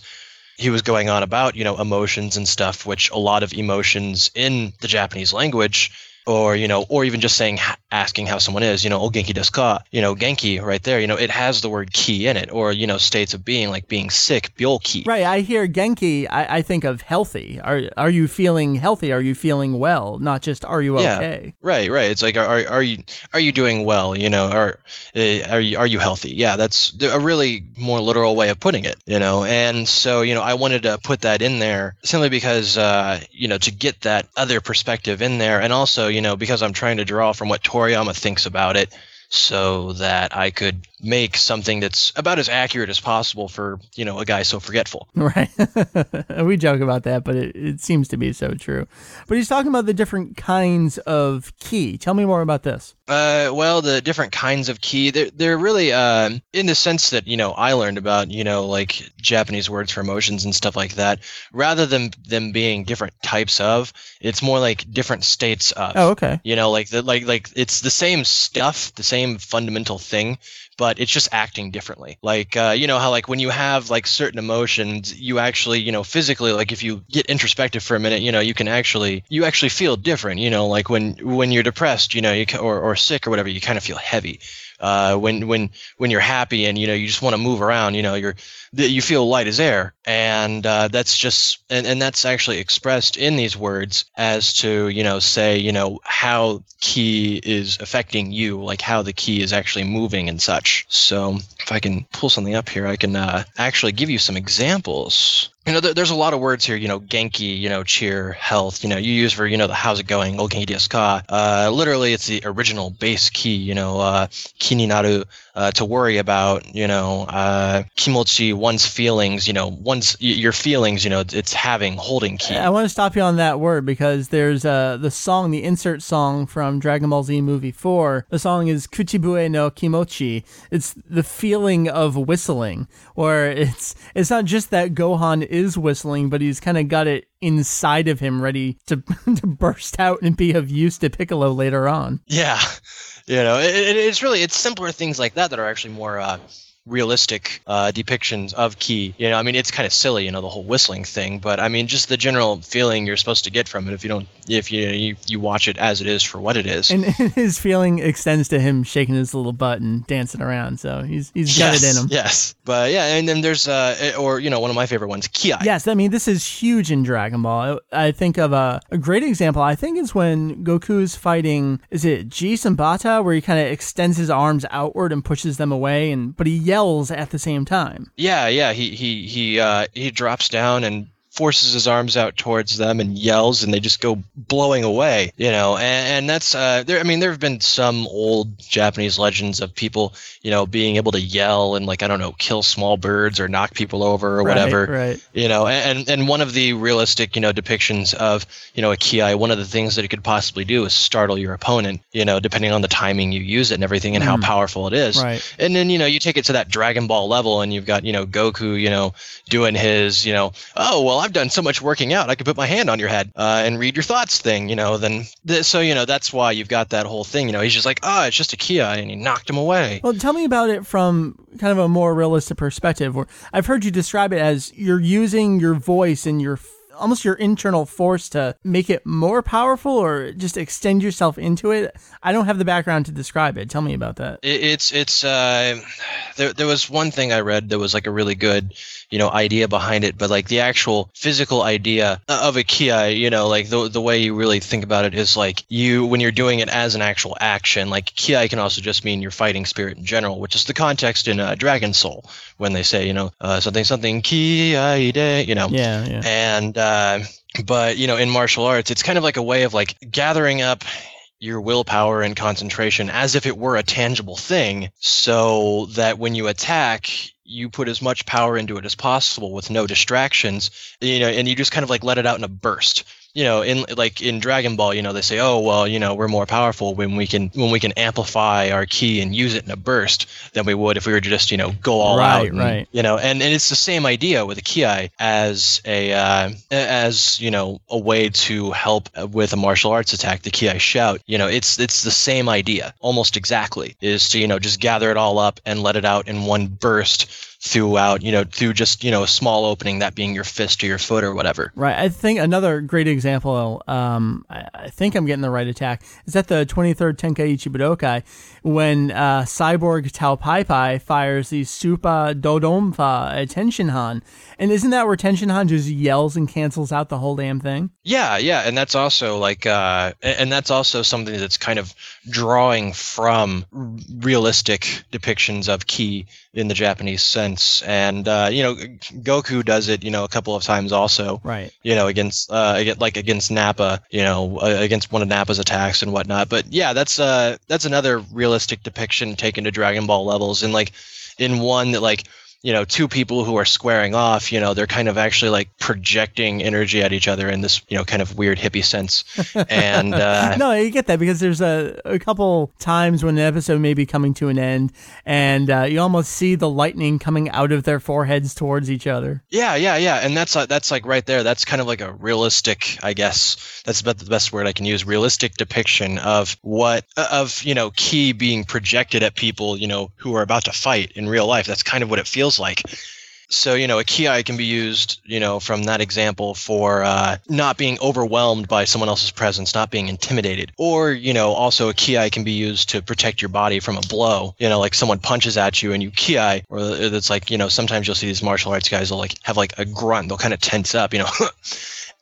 he was going on about you know emotions and stuff which a lot of emotions in the japanese language or you know or even just saying asking how someone is you know oh genki desu ka you know genki right there you know it has the word ki in it or you know states of being like being sick byoki Right, I hear Genki. I, I think of healthy. Are are you feeling healthy? Are you feeling well? Not just are you okay? Yeah. Right, right. It's like, are, are you are you doing well? You know, are uh, are you are you healthy? Yeah, that's a really more literal way of putting it. You know, and so you know, I wanted to put that in there simply because uh, you know to get that other perspective in there, and also you know because I'm trying to draw from what Toriyama thinks about it, so that I could make something that's about as accurate as possible for you know a guy so forgetful. *laughs* Right. *laughs* we joke about that, but it, it seems to be so true. But he's talking about the different kinds of ki. Tell me more about this. Uh, well, the different kinds of ki, they're, they're really, um, in the sense that, you know, I learned about, you know, like Japanese words for emotions and stuff like that, rather than them being different types of, it's more like different states of. Oh, okay. You know, like the, like, like it's the same stuff, the same fundamental thing, but it's just acting differently. Like uh, you know how like when you have like certain emotions, you actually you know physically like if you get introspective for a minute, you know you can actually you actually feel different. You know like when when you're depressed, you know you or or sick or whatever, you kind of feel heavy. Uh, when when when you're happy and you know you just want to move around, you know you're you feel light as air, and uh, that's just and, and that's actually expressed in these words as to you know say you know how ki is affecting you, like how the ki is actually moving and such. So if I can pull something up here, I can uh, actually give you some examples you know, there's a lot of words here, you know, Genki, you know, cheer, health, you know, you use for, you know, the how's it going, o genki desu ka. Uh, literally, it's the original base ki, you know, uh, ni naru, uh, to worry about, you know, uh, kimochi, one's feelings, you know, one's, your feelings, you know, it's having, holding ki. I want to stop you on that word because there's uh, the song, the insert song from Dragon Ball Z Movie 4. The song is Kuchibue no Kimochi. It's the feeling of whistling, where it's, it's not just that Gohan is whistling, but he's kind of got it inside of him ready to, *laughs* to burst out and be of use to Piccolo later on. Yeah you know, it, it, it's really it's simpler things like that that are actually more uh, realistic uh, depictions of ki. You know, I mean, it's kind of silly, you know, the whole whistling thing, but I mean, just the general feeling you're supposed to get from it if you don't, if you you, you watch it as it is for what it is. And *laughs* his feeling extends to him shaking his little butt and dancing around, so he's he's got yes, it in him. Yes, but yeah, and then there's uh, or you know, one of my favorite ones, ki. Yes, I mean, this is huge in Dragon Ball. I, I think of a, a great example. I think is when Goku's fighting. Is it Jeice and where he kind of extends his arms outward and pushes them away, and but he yells at the same time. Yeah, yeah. He he he uh, he drops down and forces his arms out towards them and yells, and they just go blowing away. You know, and, and that's uh, there. I mean, there have been some old Japanese legends of people, you know, being able to yell and like I don't know, kill small birds or knock people over or Right, whatever. right. You know, and and one of the realistic, you know, depictions of you know a ki, one of the things that it could possibly do is startle your opponent. You know, depending on the timing you use it and everything and how powerful it is. Right. And then you know you take it to that Dragon Ball level, and you've got you know Goku, you know, doing his you know, oh well, I've done so much working out, I could put my hand on your head uh, and read your thoughts thing, you know. Then th- so you know that's why you've got that whole thing. You know, he's just like, oh, it's just a kiai, and he knocked him away. Well, tell me about it from kind of a more realistic perspective. Where I've heard you describe it as you're using your voice and your almost your internal force to make it more powerful or just extend yourself into it. I don't have the background to describe it. Tell me about that. It's it's uh, there there was one thing I read that was like a really good you know idea behind it, but like the actual physical idea of a kiai, you know, like the the way you really think about it is like you when you're doing it as an actual action. Like kiai can also just mean your fighting spirit in general, which is the context in uh, Dragon Soul when they say you know uh, something something kiai ide, you know. Yeah, yeah. And uh, but you know, in martial arts, it's kind of like a way of like gathering up your willpower and concentration as if it were a tangible thing, so that when you attack, you put as much power into it as possible with no distractions. You know, and you just kind of like let it out in a burst you know in like in dragon ball you know they say oh well you know we're more powerful when we can when we can amplify our ki and use it in a burst than we would if we were to just you know go all Right, out and, right. you know and, and it's the same idea with the ki as a uh, as you know a way to help with a martial arts attack the ki shout you know it's it's the same idea almost exactly is to you know just gather it all up and let it out in one burst throughout you know through just you know a small opening that being your fist or your foot or whatever Right. I think another great example, um, I, think I'm getting the right attack, is at the 23rd Tenkaichi Budokai when uh, Cyborg Tao Pai Pai fires the Super Dodompa at Tenshinhan. And isn't that where Tenshinhan just yells and cancels out the whole damn thing? Yeah, yeah, and that's also like, uh, and that's also something that's kind of drawing from realistic depictions of ki in the Japanese sense, and uh, you know, Goku does it, you know, a couple of times also, Right. you know, against, uh, like against Nappa, you know, uh, against one of Nappa's attacks and whatnot. But yeah, that's uh, that's another realistic depiction taken to Dragon Ball levels, and like in one that like you know two people who are squaring off you know they're kind of actually like projecting energy at each other in this you know kind of weird hippie sense. And *laughs* uh, no, you get that because there's a, a couple times when an episode may be coming to an end, and uh, you almost see the lightning coming out of their foreheads towards each other. yeah yeah yeah. And that's uh, that's like right there. That's kind of like a realistic i guess that's about the best word i can use realistic depiction of what of you know ki being projected at people you know who are about to fight in real life. That's kind of what it feels like so you know a ki can be used you know from that example for uh, not being overwhelmed by someone else's presence not being intimidated. Or you know also a ki can be used to protect your body from a blow. You know like someone punches at you and you ki or it's like you know sometimes you'll see these martial arts guys will like have like a grunt. They'll kind of tense up you know. *laughs*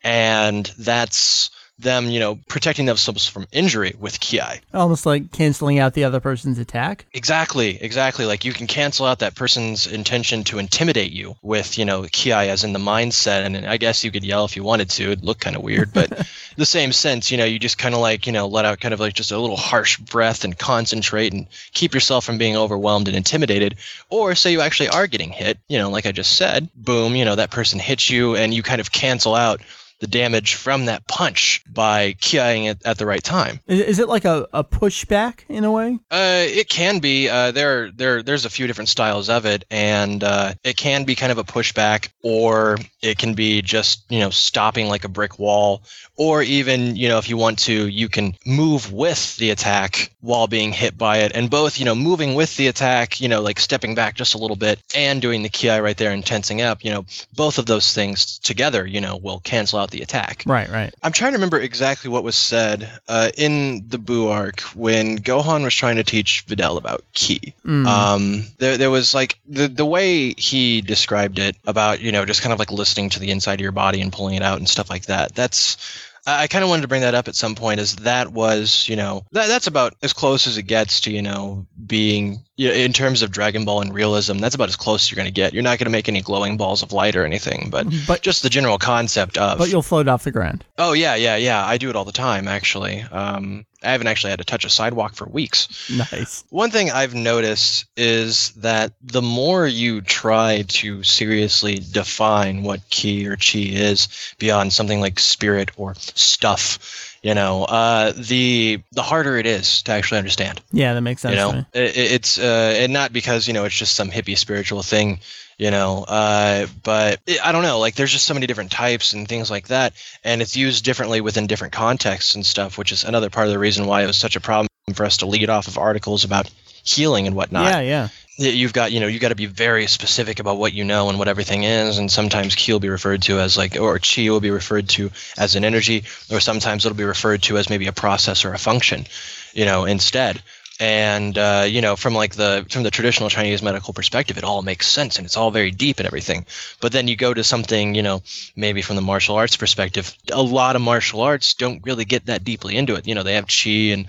And that's them you know protecting themselves from injury with ki Almost like canceling out the other person's attack. Exactly, exactly. Like you can cancel out that person's intention to intimidate you with, you know, ki as in the mindset. And I guess you could yell if you wanted to. It'd look kind of weird, but *laughs* the same sense, you know, you just kind of like, you know, let out kind of like just a little harsh breath and concentrate and keep yourself from being overwhelmed and intimidated. Or say you actually are getting hit, you know, like I just said, boom, you know, that person hits you and you kind of cancel out the damage from that punch by kiing it at the right time. Is, it like a, a pushback in a way? Uh, it can be. Uh, there, there, there's a few different styles of it, and uh, it can be kind of a pushback, or it can be just you know stopping like a brick wall, or even you know if you want to, you can move with the attack while being hit by it, and both you know moving with the attack, you know like stepping back just a little bit, and doing the ki right there and tensing up. You know, both of those things together, you know, will cancel out the attack. Right, right. I'm trying to remember exactly what was said uh, in the Boo arc when Gohan was trying to teach Videl about ki. Mm. Um, there, there was like the the way he described it about you know just kind of like listening to the inside of your body and pulling it out and stuff like that. That's I kind of wanted to bring that up at some point. As that was, you know, that that's about as close as it gets to, you know, being know, in terms of Dragon Ball and realism. That's about as close as you're going to get. You're not going to make any glowing balls of light or anything, but But- just the general concept of. But you'll float off the ground. Oh yeah, yeah, yeah. I do it all the time, actually. Um, I haven't actually had to touch a sidewalk for weeks. Nice. One thing I've noticed is that the more you try to seriously define what ki or chi is beyond something like spirit or stuff, you know, uh, the the harder it is to actually understand. Yeah, that makes sense. You know, it, it's uh, and not because you know it's just some hippie spiritual thing, you know, uh, but it, I don't know. Like, there's just so many different types and things like that, and it's used differently within different contexts and stuff, which is another part of the reason why it was such a problem for us to lead off of articles about healing and whatnot Yeah, yeah. You've got you know you got to be very specific about what you know and what everything is and sometimes ki will be referred to as like or chi will be referred to as an energy or sometimes it'll be referred to as maybe a process or a function you know instead. And uh, you know from like the from the traditional chinese medical perspective it all makes sense and it's all very deep and everything. But then you go to something you know maybe from the martial arts perspective a lot of martial arts don't really get that deeply into it. You know they have chi and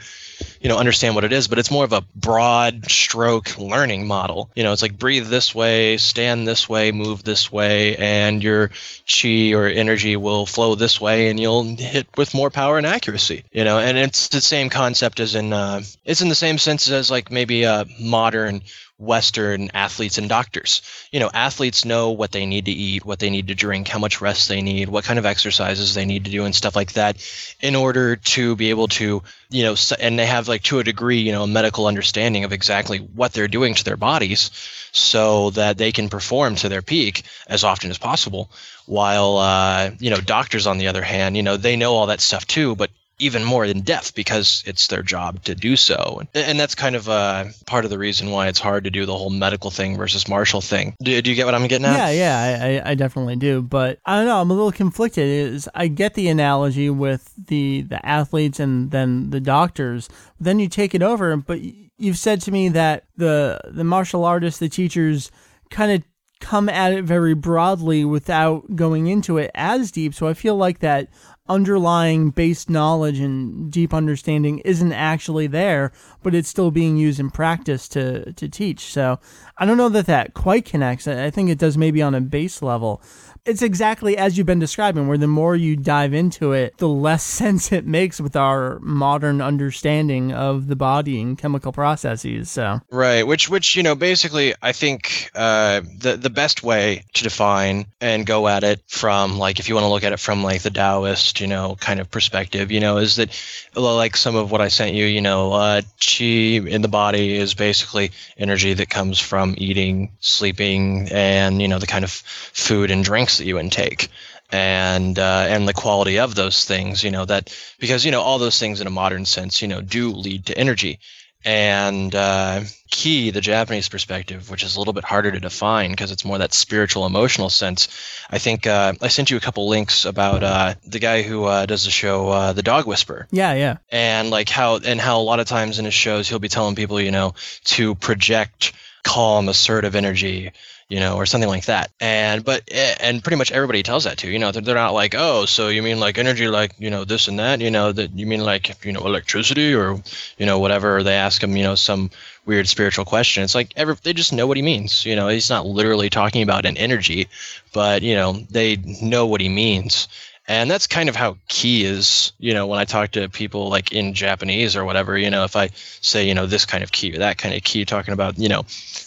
you know understand what it is but it's more of a broad stroke learning model. You know it's like breathe this way stand this way move this way and your chi or energy will flow this way and you'll hit with more power and accuracy you know? And it's the same concept as in uh, it's in the same sense as like maybe a modern Western athletes and doctors. You know, athletes know what they need to eat, what they need to drink, how much rest they need, what kind of exercises they need to do, and stuff like that, in order to be able to, you know, and they have like to a degree, you know, a medical understanding of exactly what they're doing to their bodies, so that they can perform to their peak as often as possible. While, uh, you know, doctors on the other hand, you know, they know all that stuff too, but even more in depth because it's their job to do so. And, and that's kind of uh, part of the reason why it's hard to do the whole medical thing versus martial thing. Do, do you get what I'm getting at? Yeah, yeah, I, I, I definitely do. But I don't know. I'm a little conflicted. Is I get the analogy with the the athletes and then the doctors. Then you take it over, but you've said to me that the the martial artists, the teachers, kind of come at it very broadly without going into it as deep. So I feel like that underlying base knowledge and deep understanding isn't actually there, but it's still being used in practice to to teach. So I don't know that that quite connects. I I think it does maybe on a base level, it's exactly as you've been describing, where the more you dive into it, the less *laughs* sense it makes with our modern understanding of the body and chemical processes. So Right, which which you know basically I think uh, the the best way to define and go at it from like if you want to look at it from like the Taoist you know kind of perspective you know is that like some of what I sent you you know uh, chi in the body is basically energy that comes from eating, sleeping, and you know the kind of food and drinks that you intake. And uh, and the quality of those things you know that because you know all those things in a modern sense you know do lead to energy. And uh, ki the japanese perspective which is a little bit harder to define because it's more that spiritual emotional sense. I think uh, i sent you a couple links about uh, the guy who uh, does the show uh, the dog whisper yeah, yeah, and like how and how a lot of times in his shows he'll be telling people you know to project calm assertive energy you know or something like that. And but eh, and pretty much everybody tells that to you know they're, they're not like oh so you mean like energy like you know this and that? You know that you mean like you know electricity or you know whatever? They ask him you know some weird spiritual question. It's like every, they just know what he means you know he's not literally talking about an energy but you know they know what he means and that's kind of how ki is you know when i talk to people like in japanese or whatever you know if i say you know this kind of ki or that kind of ki talking about you know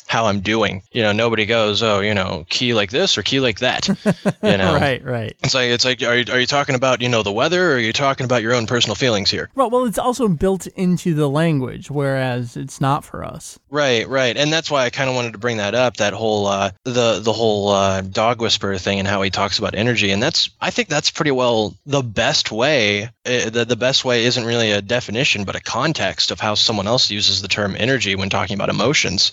how i'm doing you know nobody goes oh you know ki like this or ki like that you *laughs* know right, right. it's like it's like are you, are you talking about you know the weather or are you talking about your own personal feelings here Well, well, it's also built into the language, whereas it's not for us. Right, right, and that's why I kind of wanted to bring that up. That whole uh, the the whole uh, dog whisperer thing and how he talks about energy, and that's I think that's pretty well the best way. Uh, the the best way isn't really a definition, but a context of how someone else uses the term energy when talking about emotions,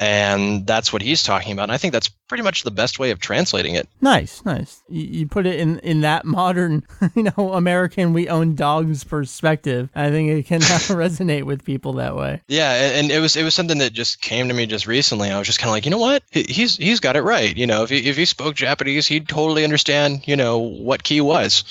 and that's what he's talking about. And I think that's pretty much the best way of translating it. Nice, nice. You, you put it in in that modern, *laughs* you know, American we own dogs perspective. I think it can *laughs* resonate with people that way. Yeah, and, and it was it was something that just came to me just recently. I was just kind of like, you know what, He- he's he's got it right. You know, if he if he spoke Japanese, he'd totally understand. You know what ki was.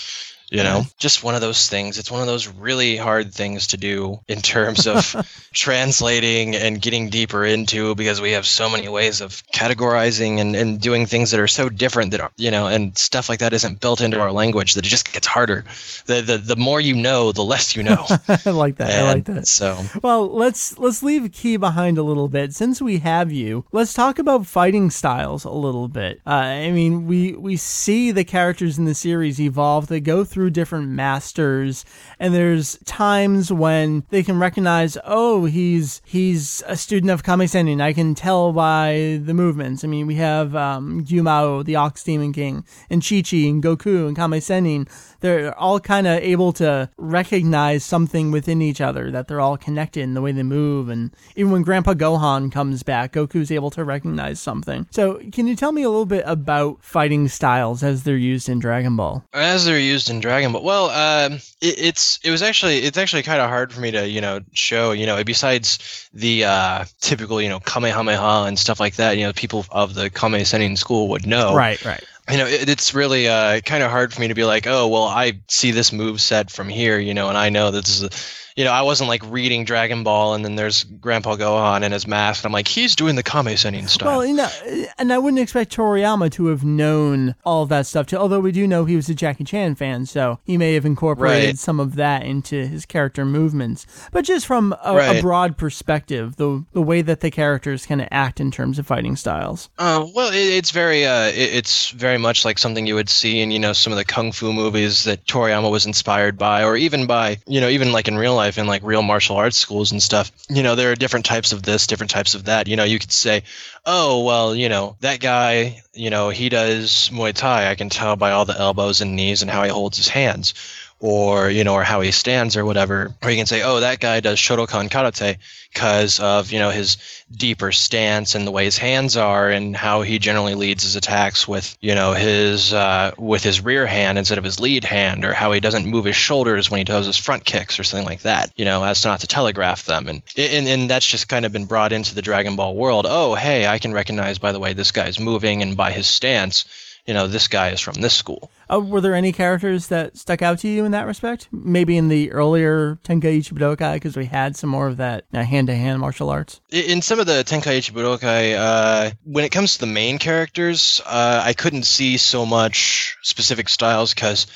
You know, just one of those things. It's one of those really hard things to do in terms of *laughs* translating and getting deeper into because we have so many ways of categorizing and, and doing things that are so different that are, you know, and stuff like that isn't built into our language that it just gets harder. The the, the more you know, the less you know. *laughs* I like that. I like that. So Well, let's let's leave Ki behind a little bit. Since we have you, let's talk about fighting styles a little bit. Uh, I mean, we we see the characters in the series evolve. They go through different masters, and there's times when they can recognize, oh, he's he's a student of Kame Sennin. I can tell by the movements. I mean, we have um, Gyumao, the Ox Demon King, and Chi Chi and Goku and Kame Sennin they're all kind of able to recognize something within each other that they're all connected in the way they move and even when grandpa gohan comes back goku's able to recognize something so can you tell me a little bit about fighting styles as they're used in dragon ball as they're used in Dragon Ball. Well, um, it, it's it was actually it's actually kind of hard for me to you know show you know besides the uh, typical you know Kamehameha and stuff like that. You know, people of the Kame Sennin school would know. right right You know, it, it's really uh, kind of hard for me to be like, oh well, I see this move set from here, you know, and I know this is. You know, I wasn't like reading Dragon Ball, and then there's Grandpa Gohan and his mask, and I'm like, he's doing the Kame Sennin style. well you know and i wouldn't expect toriyama to have known all that stuff too although we do know he was a jackie chan fan so he may have incorporated Right. some of that into his character movements but just from a, a broad perspective the the way that the characters kind of act in terms of fighting styles Uh, well, it, it's very, uh, it, it's very much like something you would see in, you know, some of the kung fu movies that Toriyama was inspired by, or even by, you know, even like in real life in like real martial arts schools and stuff. You know, there are different types of this, different types of that. You know, you could say, oh, well, you know, that guy, you know, he does Muay Thai. I can tell by all the elbows and knees and how he holds his hands. Or you know, or how he stands, or whatever. Or you can say, "Oh, that guy does Shotokan Karate because of you know his deeper stance and the way his hands are and how he generally leads his attacks with you know his uh, with his rear hand instead of his lead hand or how he doesn't move his shoulders when he does his front kicks or something like that you know as not to telegraph them and and, and that's just kind of been brought into the dragon ball world oh hey i can recognize by the way this guy's moving and by his stance you know, this guy is from this school. Uh, were there any characters that stuck out to you in that respect? Maybe in the earlier Tenkaichi Budokai, because we had some more of that hand to hand martial arts. In some of the Tenkaichi Budokai, uh, when it comes to the main characters, uh, I couldn't see so much specific styles because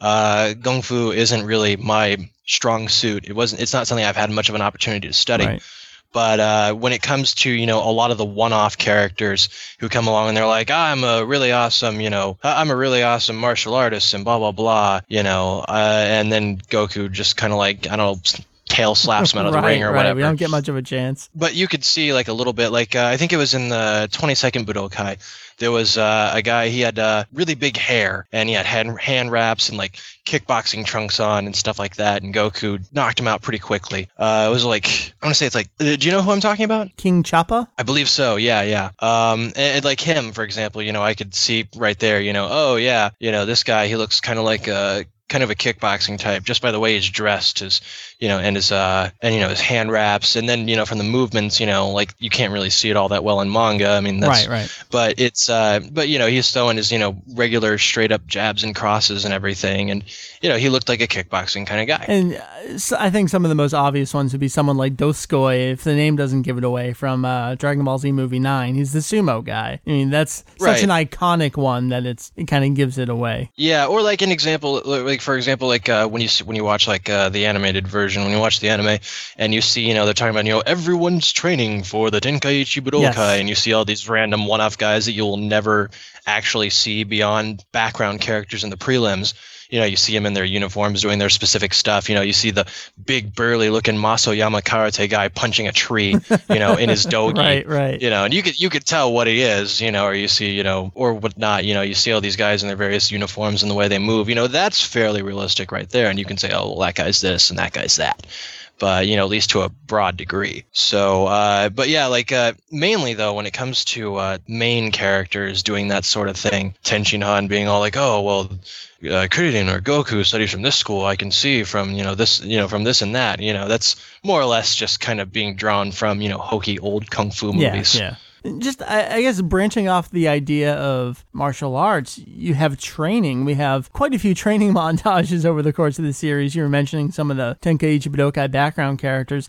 uh, Gung Fu isn't really my strong suit. It wasn't. It's not something I've had much of an opportunity to study. Right. But uh, when it comes to you know a lot of the one-off characters who come along and they're like, I'm a really awesome, you know, I'm a really awesome martial artist and blah blah blah, you know, uh, and then Goku just kind of like I don't know tail slaps him out of *laughs* right, the ring or right. whatever. We don't get much of a chance. But you could see like a little bit, like uh, I think it was in the 22nd Budokai. There was uh, a guy. He had uh, really big hair, and he had hand, hand wraps and like kickboxing trunks on and stuff like that. And Goku knocked him out pretty quickly. Uh, it was like I want to say it's like. Uh, do you know who I'm talking about? King Chappa? I believe so. Yeah, yeah. Um, and, and like him, for example, you know, I could see right there. You know, oh yeah, you know, this guy. He looks kind of like a kind of a kickboxing type just by the way he's dressed his you know and his uh and you know his hand wraps and then you know from the movements you know like you can't really see it all that well in manga i mean that's right, right. but it's uh but you know he's throwing his you know regular straight up jabs and crosses and everything and you know he looked like a kickboxing kind of guy And uh, I think some of the most obvious ones would be someone like Doskoi, if the name doesn't give it away, from uh, Dragon Ball Z movie Nine. He's the sumo guy. I mean, that's such Right. an iconic one that it's it kind of gives it away. Yeah, or like an example, like for example, like uh, when you when you watch like uh, the animated version, when you watch the anime, and you see, you know, they're talking about, you know, everyone's training for the Tenkaichi Budokai, Yes. and you see all these random one-off guys that you'll never actually see beyond background characters in the prelims. You know, you see them in their uniforms doing their specific stuff. You know, you see the big burly looking Mas Oyama karate guy punching a tree, you know, in his *laughs* dogi Right, right. you know, and you could you could tell what he is, you know, or you see, you know, or whatnot, you know, you see all these guys in their various uniforms and the way they move, you know, that's fairly realistic right there, and you can say, oh, well, that guy's this and that guy's that, but you know, at least to a broad degree. So, uh, but yeah, like uh, mainly though, when it comes to uh, main characters doing that sort of thing, Tenshin Han being all like, oh, well. Uh, Kuririn or Goku studies from this school. I can see from you know this you know from this and that. You know that's more or less just kind of being drawn from you know hokey old kung fu movies. Yeah, yeah. Just, I, I guess, branching off the idea of martial arts, you have training. We have quite a few *laughs* training montages over the course of the series. You were mentioning some of the Tenkaichi Budokai background characters.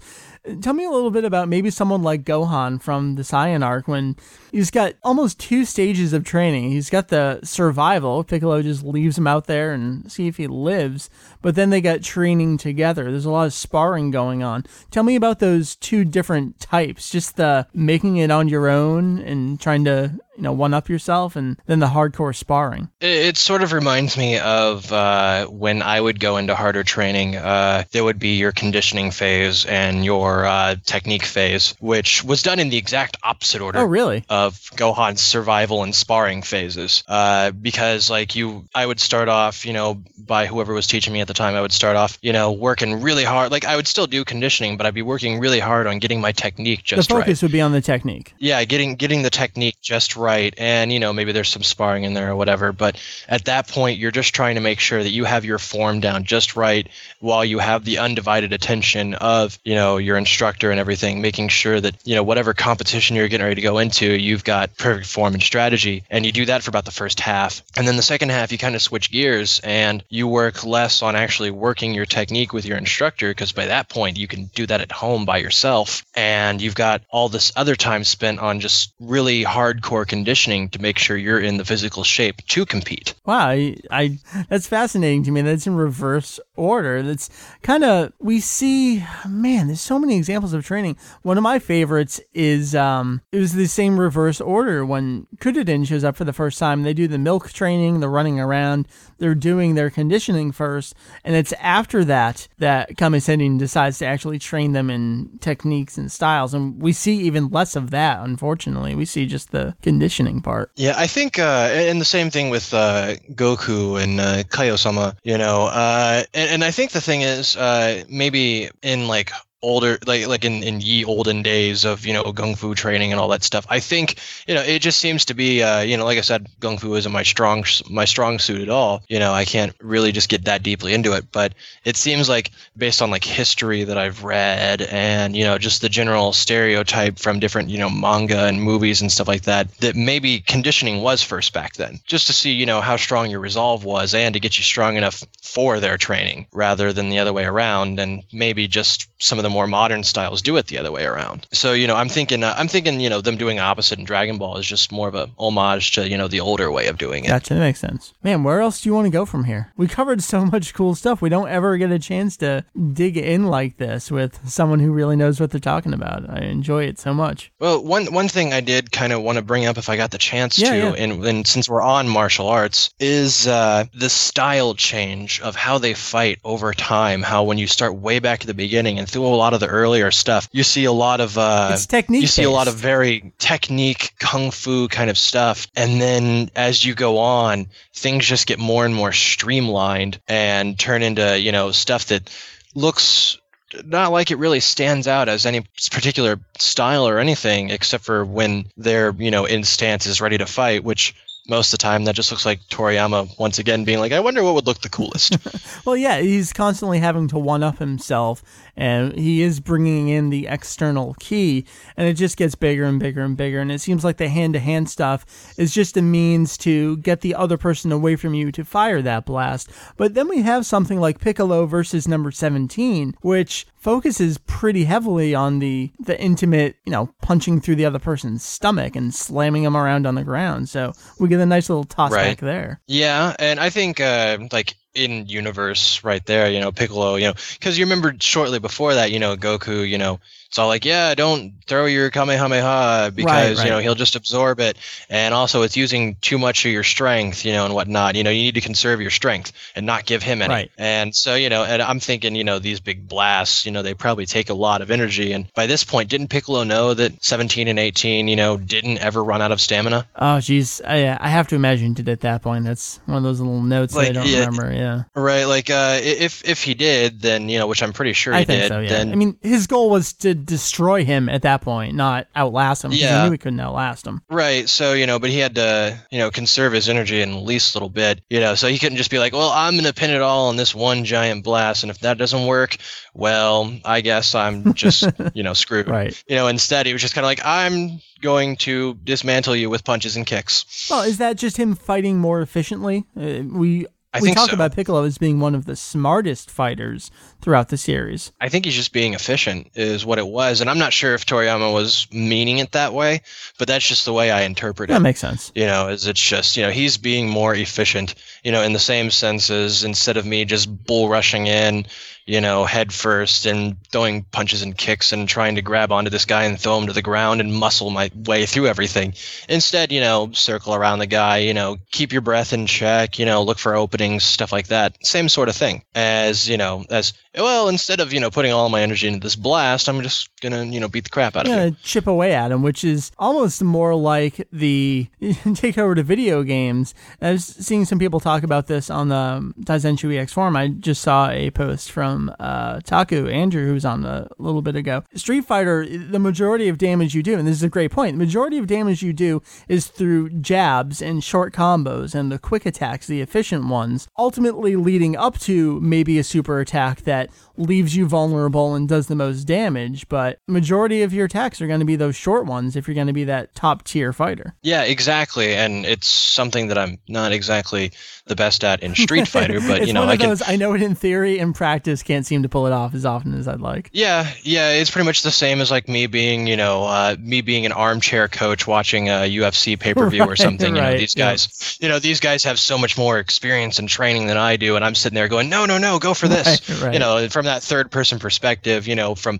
Tell me a little bit about maybe someone like Gohan from the Saiyan arc when he's got almost two stages of training. He's got the survival. Piccolo just leaves him out there and see if he lives. But then they got training together. There's a lot of sparring going on. Tell me about those two different types. Just the making it on your own and trying to, you know, one up yourself and then the hardcore sparring. It, sort of reminds me of uh, when I would go into harder training. Uh, there would be your conditioning phase and your uh, technique phase, which was done in the exact opposite order. Oh, really? of Gohan's survival and sparring phases. Uh, because like you, I would start off, you know, by whoever was teaching me at the time, I would start off, you know, working really hard. Like I would still do conditioning, but I'd be working really hard on getting my technique just right. The focus would be on the technique. Yeah, getting getting the technique just right, and you know maybe there's some sparring in there or whatever. But at that point, you're just trying to make sure that you have your form down just right, while you have the undivided attention of you know your instructor and everything, making sure that you know whatever competition you're getting ready to go into, you've got perfect form and strategy, and you do that for about the first half, and then the second half you kind of switch gears and you work less on actually working your technique with your instructor because by that point you can do that at home by yourself, and you've got all this other time spent on just really hardcore conditioning to make sure you're in the physical shape to compete. Wow, I, I that's fascinating to me. That's in reverse order. That's kind of we see. Man, there's so many examples of training. One of my favorites is um, it was the same reverse order when Kuririn shows up for the first time. They do the milk training, the running around. They're doing their conditioning first, and it's after that that Kame Sennin decides to actually train them in techniques and styles. And we see even less of that. Unfortunately, we see just the conditioning part. Yeah, I think, uh, and the same thing with uh, Goku and uh, Kaio-sama, you know, uh, and, and I think the thing is, uh, maybe in like older like like in in ye olden days of you know gung fu training and all that stuff. I think you know it just seems to be uh you know like i said gung fu isn't my strong my strong suit at all. You know i can't really just get that deeply into it. But it seems like based on like history that i've read and you know just the general stereotype from different you know manga and movies and stuff like that that maybe conditioning was first back then just to see you know how strong your resolve was and to get you strong enough for their training rather than the other way around and maybe just some of the more modern styles do it the other way around. So you know, I'm thinking, uh, I'm thinking, you know, them doing opposite in Dragon Ball is just more of a homage to you know the older way of doing it. Gotcha, that makes sense. Man, where else do you want to go from here? We covered so much cool stuff. We don't ever get a chance to dig in like this with someone who really knows what they're talking about. I enjoy it so much. Well, one one thing I did kind of want to bring up if I got the chance Yeah, to, yeah. And, and since we're on martial arts, is uh, the style change of how they fight over time. How when you start way back at the beginning and through a lot of the earlier stuff, you see a lot of uh, It's technique You see a lot of very technique kung fu kind of stuff, and then as you go on, things just get more and more streamlined and turn into you know stuff that looks not like it really stands out as any particular style or anything, except for when their you know in stance is ready to fight, which most of the time that just looks like Toriyama once again being like, I wonder what would look the coolest. *laughs* Well, yeah, he's constantly having to one up himself, and he is bringing in the external ki, and it just gets bigger and bigger and bigger. And it seems like the hand to hand stuff is just a means to get the other person away from you to fire that blast. But then we have something like Piccolo versus number 17, which focuses pretty heavily on the the intimate, you know, punching through the other person's stomach and slamming them around on the ground. So we get a nice little toss Right. back there. Yeah, and I think uh, like in universe right there, you know, Piccolo, you know, because you remember shortly before that, you know, Goku, you know, it's all like, yeah, don't throw your Kamehameha because right. you know he'll just absorb it, and also it's using too much of your strength, you know, and whatnot. You know, you need to conserve your strength and not give him any. Right. And so, you know, and I'm thinking, you know, these big blasts, you know, they probably take a lot of energy, and by this point, didn't Piccolo know that 17 and 18, you know, didn't ever run out of stamina? Oh, geez, I, I have to imagine did at that point. That's one of those little notes that I don't yeah. remember. Yeah, Right, like uh, if if he did, then you know, which I'm pretty sure he I think did. so. Yeah, Then I mean, his goal was to destroy him at that point, not outlast him. Yeah. he knew he couldn't outlast him. right, so you know, but he had to you know conserve his energy in the least little bit, you know, so he couldn't just be like, well, I'm gonna pin it all on this one giant blast, and if that doesn't work, well, I guess I'm just *laughs* you know screwed. Right. You know, instead he was just kind of like, I'm going to dismantle you with punches and kicks. Well, is that just him fighting more efficiently? Uh, we I we talk so. about Piccolo as being one of the smartest fighters throughout the series. I think he's just being efficient, is what it was, and I'm not sure if Toriyama was meaning it that way, but that's just the way I interpret it. That makes sense. you know is it's just you know he's being more efficient you know in the same sense as instead of me just bull rushing in you know head first and throwing punches and kicks and trying to grab onto this guy and throw him to the ground and muscle my way through everything. Instead you know circle around the guy you know keep your breath in check you know look for openings stuff like that. Same sort of thing as you know as well instead of you know putting all my energy into this blast i'm just gonna you know beat the crap out of you chip away at him, which is almost more like the *laughs* take over to video games. I was seeing some people talk about this on the Daizenshuu EX forum. I just saw a post from uh, Taku Andrew, who was on a little bit ago. Street Fighter, the majority of damage you do, and this is a great point, the majority of damage you do is through jabs and short combos and the quick attacks, the efficient ones, ultimately leading up to maybe a super attack that leaves you vulnerable and does the most damage, but majority of your attacks are going to be those short ones if you're going to be that top tier fighter. Yeah, exactly, and it's something that I'm not exactly the best at in Street *laughs* Fighter, but you know, I can. those I know it in theory in practice can't seem to pull it off as often as I'd like. Yeah, yeah, it's pretty much the same as like me being, you know, uh, me being an armchair coach watching a UFC pay per view or *laughs* something. You know, right, these yeah. guys, you know, these guys have so much more experience and training than I do, and I'm sitting there going, no, no, no, go for this. *laughs* Right, right. You know, from that third person perspective, you know, from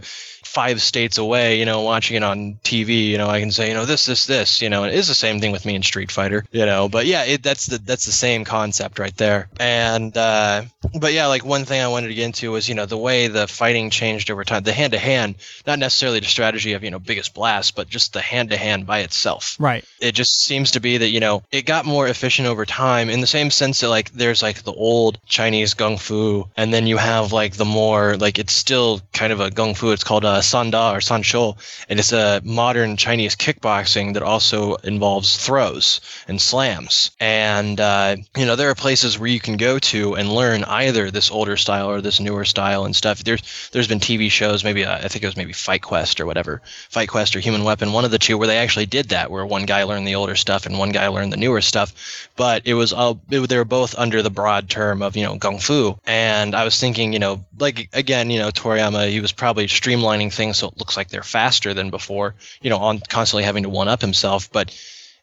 five states away, you know, watching it on TV, you know, I can say, you know, this, this, this, you know, it is the same thing with me in Street Fighter, you know, but yeah, it, that's the that's the same concept right there. And uh, but yeah, like one thing I wanted to get into was you know the way the fighting changed over time, the hand to hand, not necessarily the strategy of you know biggest blast, but just the hand to hand by itself Right. it just seems to be that you know it got more efficient over time in the same sense that like there's like the old chinese gung fu and then you have like the more like it's still kind of a gung fu. It's called uh, sanda or sanshou, and it's a modern Chinese kickboxing that also involves throws and slams. And uh, you know there are places where you can go to and learn either this older style or this newer style and stuff. There's there's been TV shows, maybe uh, I think it was maybe Fight Quest or whatever, Fight Quest or Human Weapon, one of the two, where they actually did that, where one guy learned the older stuff and one guy learned the newer stuff. But it was all it, they were both under the broad term of you know gung fu. And I was thinking, you know, like again, you know, Toriyama, he was probably streamlining things so it looks like they're faster than before. You know, on constantly having to one up himself, but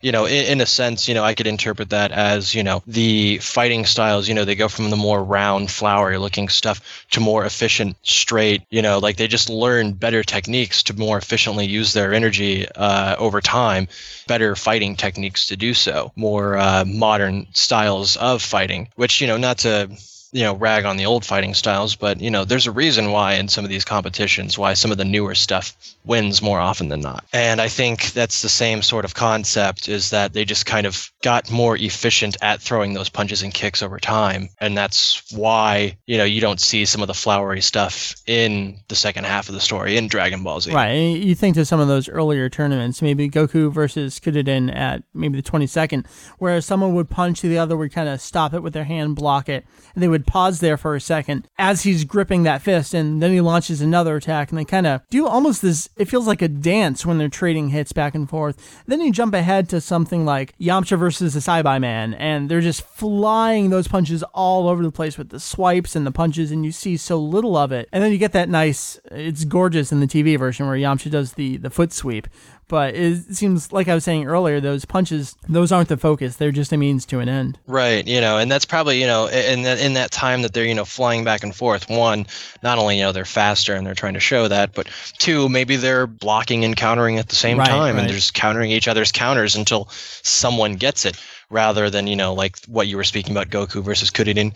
you know, in, in, a sense, you know, I could interpret that as, you know, the fighting styles, you know, they go from the more round, flowery looking stuff to more efficient, straight, you know, like they just learn better techniques to more efficiently use their energy uh, over time, better fighting techniques to do so, more uh, modern styles of fighting, which, you know, not to you know rag on the old fighting styles but you know there's a reason why in some of these competitions why some of the newer stuff wins more often than not. And i think that's the same sort of concept is that they just kind of got more efficient at throwing those punches and kicks over time. And that's why you know you don't see some of the flowery stuff in the second half of the story in dragon ball z. Right. You think to some of those earlier tournaments maybe goku versus Kuririn at maybe the 22nd where someone would punch the other would kind of stop it with their hand block it and they would pause there for a second as he's gripping that fist, and then he launches another attack, and they kind of do almost this. It feels like a dance when they're trading hits back and forth. Then you jump ahead to something like Yamcha versus the Saibai-Man, and they're just flying those punches all over the place with the swipes and the punches, and you see so little of it. And then you get that nice. It's gorgeous in the TV version where Yamcha does the the foot sweep, but it seems like I was saying earlier, those punches, those aren't the focus. They're just a means to an end. Right. You know, and that's probably you know, in that in that time that they're you know flying back and forth. One, not only you know they're faster and they're trying to show that, but two, maybe they're blocking and countering at the same right, time, right. and they're just countering each other's counters until someone gets it rather than you know like what you were speaking about Goku versus Kuririn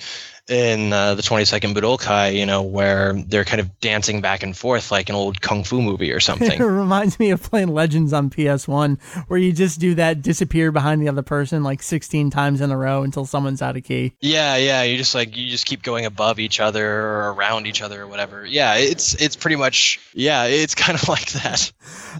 in uh, the 22nd Budokai, you know, where they're kind of dancing back and forth like an old kung fu movie or something. *laughs* it reminds me of playing Legends on PS1, where you just do that disappear behind the other person like 16 times in a row until someone's out of ki. Yeah, yeah, you just like you just keep going above each other or around each other or whatever. Yeah, it's it's pretty much yeah, it's *laughs* kind of like that.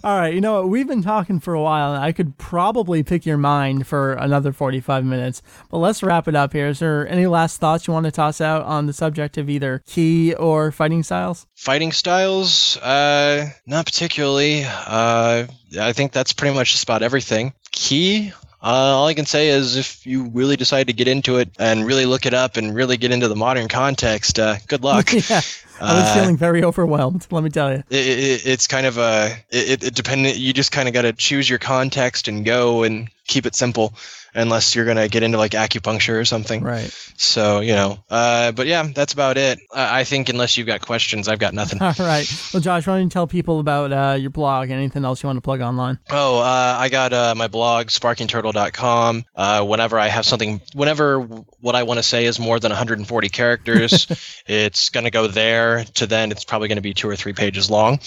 All right, you know what? We've been talking for a while, and I could probably pick your mind for another 45 minutes, but let's wrap it up here. Is there any last thoughts you want to toss out on the subject of either ki or fighting styles? Fighting styles, uh, not particularly. Uh, I think that's pretty much just about everything. Ki, uh, all I can say is if you really decide to get into it and really look it up and really get into the modern context, uh, good luck. *laughs* yeah. I *laughs* was uh, feeling very overwhelmed. Let me tell you, it, it, it's kind of a it, it dependent. You just kind of got to choose your context and go and keep it simple unless you're gonna get into like acupuncture or something. Right. So you know, uh, but yeah, that's about it. I think unless you've got questions, I've got nothing. *laughs* All right. Well, Josh, why don't you tell people about uh, your blog? Anything else you want to plug online? Oh, uh, I got uh, my blog, sparkingturtle.com. Uh, whenever I have something, whenever what I want to say is more than 140 characters, *laughs* it's gonna go there. To then, it's probably gonna be two or three pages long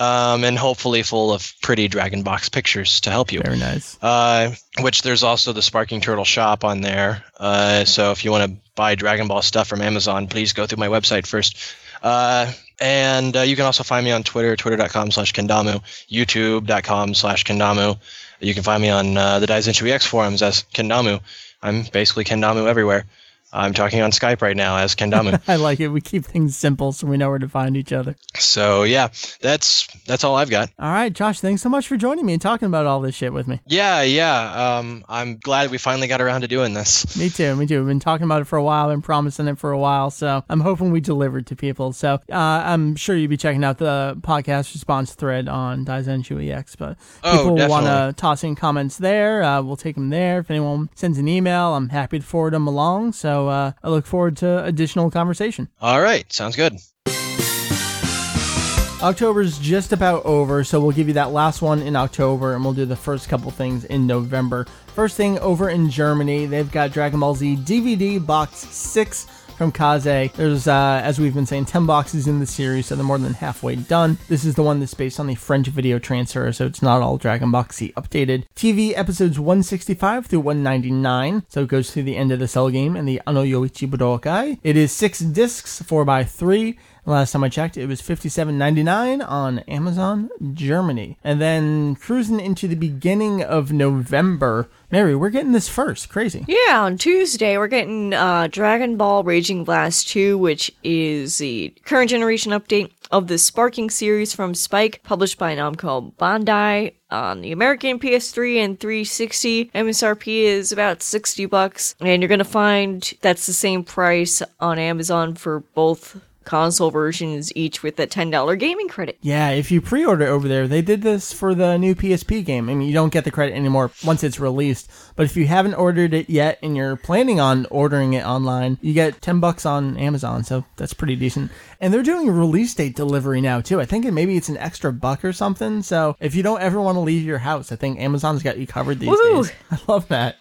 um, and hopefully full of pretty Dragon Box pictures to help you. Very nice. Uh, which there's also the Sparking Turtle shop on there. Uh, so if you want to buy Dragon Ball stuff from Amazon, please go through my website first. Uh, and uh, you can also find me on Twitter, twitter.com slash Kendamu, youtube.com slash Kendamu. You can find me on uh, the Daizenshuu EX forums as Kendamu. I'm basically Kendamu everywhere. I'm talking on Skype right now as Kendamu. *laughs* I like it. We keep things simple so we know where to find each other. So yeah, that's that's all I've got. All right, Josh, thanks so much for joining me and talking about all this shit with me. Yeah, yeah. Um, I'm glad we finally got around to doing this. Me too. Me too. We've been talking about it for a while, been promising it for a while, so I'm hoping we delivered to people. So uh, I'm sure you'll be checking out the podcast response thread on Daizenshuu EX, but oh, people want to toss in comments there. Uh, we'll take them there. If anyone sends an email, I'm happy to forward them along. So uh, I look forward to additional conversation. All right, sounds good. October's just about over, so we'll give you that last one in October, and we'll do the first couple things in November. First thing over in Germany, they've got Dragon Ball Z DVD Box 6 from Kaze. There's, uh, as we've been saying, 10 boxes in the series, so they're more than halfway done. This is the one that's based on the French video transfer, so it's not all Dragon Boxy updated. TV episodes 165 through 199, so it goes through the end of the Cell game and the Ano Yoichi Budokai. It is six discs, 4x3. Last time I checked, it was $57.99 on Amazon Germany. And then cruising into the beginning of November, Meri, we're getting this first. Crazy. Yeah, on Tuesday we're getting uh, Dragon Ball Raging Blast 2, which is the current generation update of the Sparking series from Spike, published by Namco Bandai on the American PS3 and 360. MSRP is about 60 bucks, and you're gonna find that's the same price on Amazon for both console versions, each with a $10 gaming credit. Yeah, if you pre-order over there, they did this for the new PSP game. I mean, you don't get the credit anymore once it's released, but if you haven't ordered it yet and you're planning on ordering it online, you get 10 bucks on Amazon, so that's pretty decent. And they're doing release date delivery now too. I think maybe it's an extra buck or something. So if you don't ever want to leave your house, I think Amazon's got you covered these Woo! days. *laughs* I love that.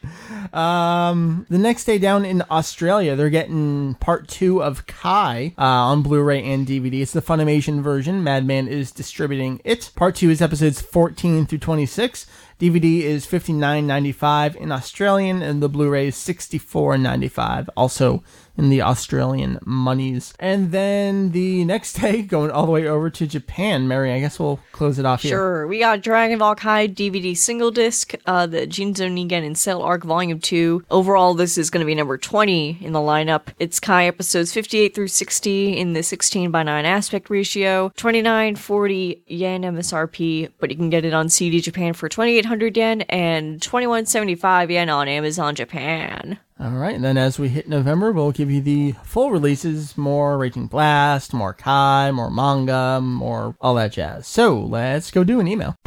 Um, the next day down in Australia, they're getting part two of Kai uh, on Blu-ray and DVD. It's the Funimation version. Madman is distributing it. Part two is episodes 14 through 26. DVD is $59.95 in Australian, and the Blu-ray is $64.95. Also in the Australian monies. And then the next day, *laughs* going all the way over to Japan, Meri, I guess we'll close it off here. Sure, we got Dragon Ball Kai DVD single disc, uh, the Jinzo Ningen and Cell Arc Volume 2. Overall, this is going to be number 20 in the lineup. It's Kai episodes 58 through 60 in the 16 by 9 aspect ratio, 2940 yen MSRP, but you can get it on CD Japan for 2800 yen and 2175 yen on Amazon Japan. All right, and then as we hit November, we'll give you the full releases more Raging Blast, more Kai, more manga, more all that jazz. So let's go do an email.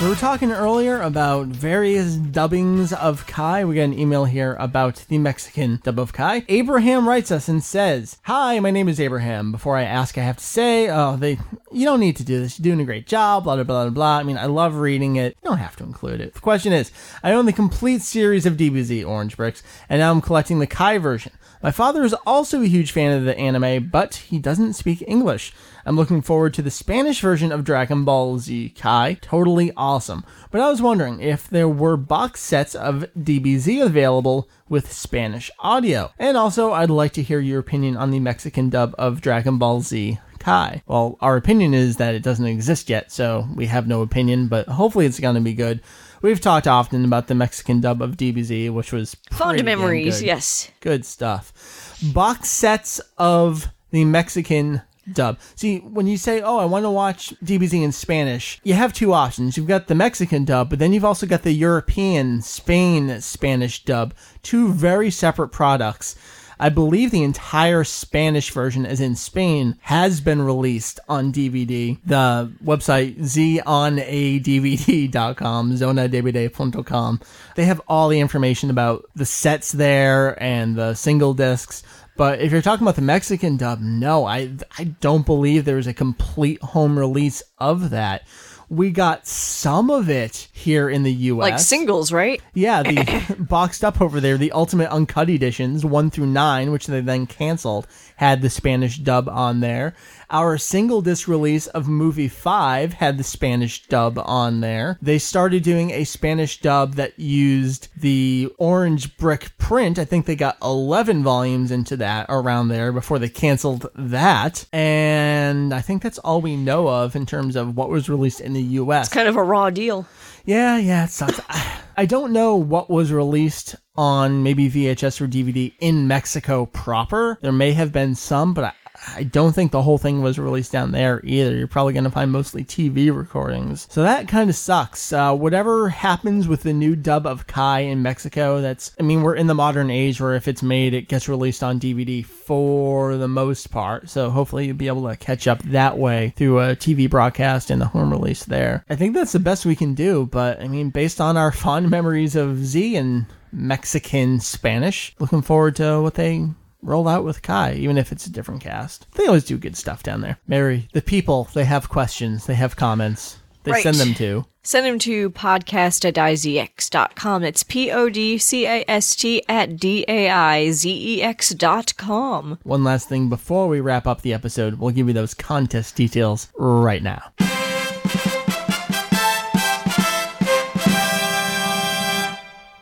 We were talking earlier about various dubbings of Kai. We got an email here about the Mexican dub of Kai. Abraham writes us and says, Hi, my name is Abraham. Before I ask, I have to say, oh, they, you don't need to do this. You're doing a great job, blah, blah, blah, blah, blah. I mean, I love reading it. You don't have to include it. The question is, I own the complete series of DBZ Orange Bricks, and now I'm collecting the Kai version. My father is also a huge fan of the anime, but he doesn't speak English. I'm looking forward to the Spanish version of Dragon Ball Z Kai. Totally awesome. But I was wondering if there were box sets of DBZ available with Spanish audio. And also, I'd like to hear your opinion on the Mexican dub of Dragon Ball Z Kai. Well, our opinion is that it doesn't exist yet, so we have no opinion, but hopefully it's going to be good. We've talked often about the Mexican dub of DBZ, which was Fond memories, good. yes. Good stuff. Box sets of the Mexican dub. See, when you say, "Oh, I want to watch DBZ in Spanish," you have two options. You've got the Mexican dub, but then you've also got the European Spain Spanish dub. Two very separate products. I believe the entire Spanish version, as in Spain, has been released on DVD. The website zonadvd.com, zonadvd.com. They have all the information about the sets there and the single discs. But if you're talking about the Mexican dub, no, I I don't believe there's a complete home release of that. We got some of it here in the U.S. Like singles, right? Yeah, the *coughs* boxed up over there, the Ultimate Uncut editions, one through nine, which they then canceled, had the Spanish dub on there. Our single disc release of movie five had the Spanish dub on there. They started doing a Spanish dub that used the orange brick print. I think they got 11 volumes into that around there before they canceled that. And I think that's all we know of in terms of what was released in the US. It's kind of a raw deal. Yeah, yeah, it sucks. I- I don't know what was released on maybe VHS or DVD in Mexico proper. There may have been some, but I, I don't think the whole thing was released down there either. You're probably going to find mostly TV recordings. So that kind of sucks. Uh, whatever happens with the new dub of Kai in Mexico, that's, I mean, we're in the modern age where if it's made, it gets released on DVD for the most part. So hopefully you'll be able to catch up that way through a TV broadcast and the home release there. I think that's the best we can do, but I mean, based on our *laughs* fond memories of Z and Mexican Spanish, looking forward to what they roll out with Kai, even if it's a different cast. They always do good stuff down there. Meri, the people, they have questions, they have comments. they Right. send them to. Send them to podcast at daizex.com. It's P O D C A S T at D A I Z E X dot com. One last thing before we wrap up the episode, we'll give you those contest details right now.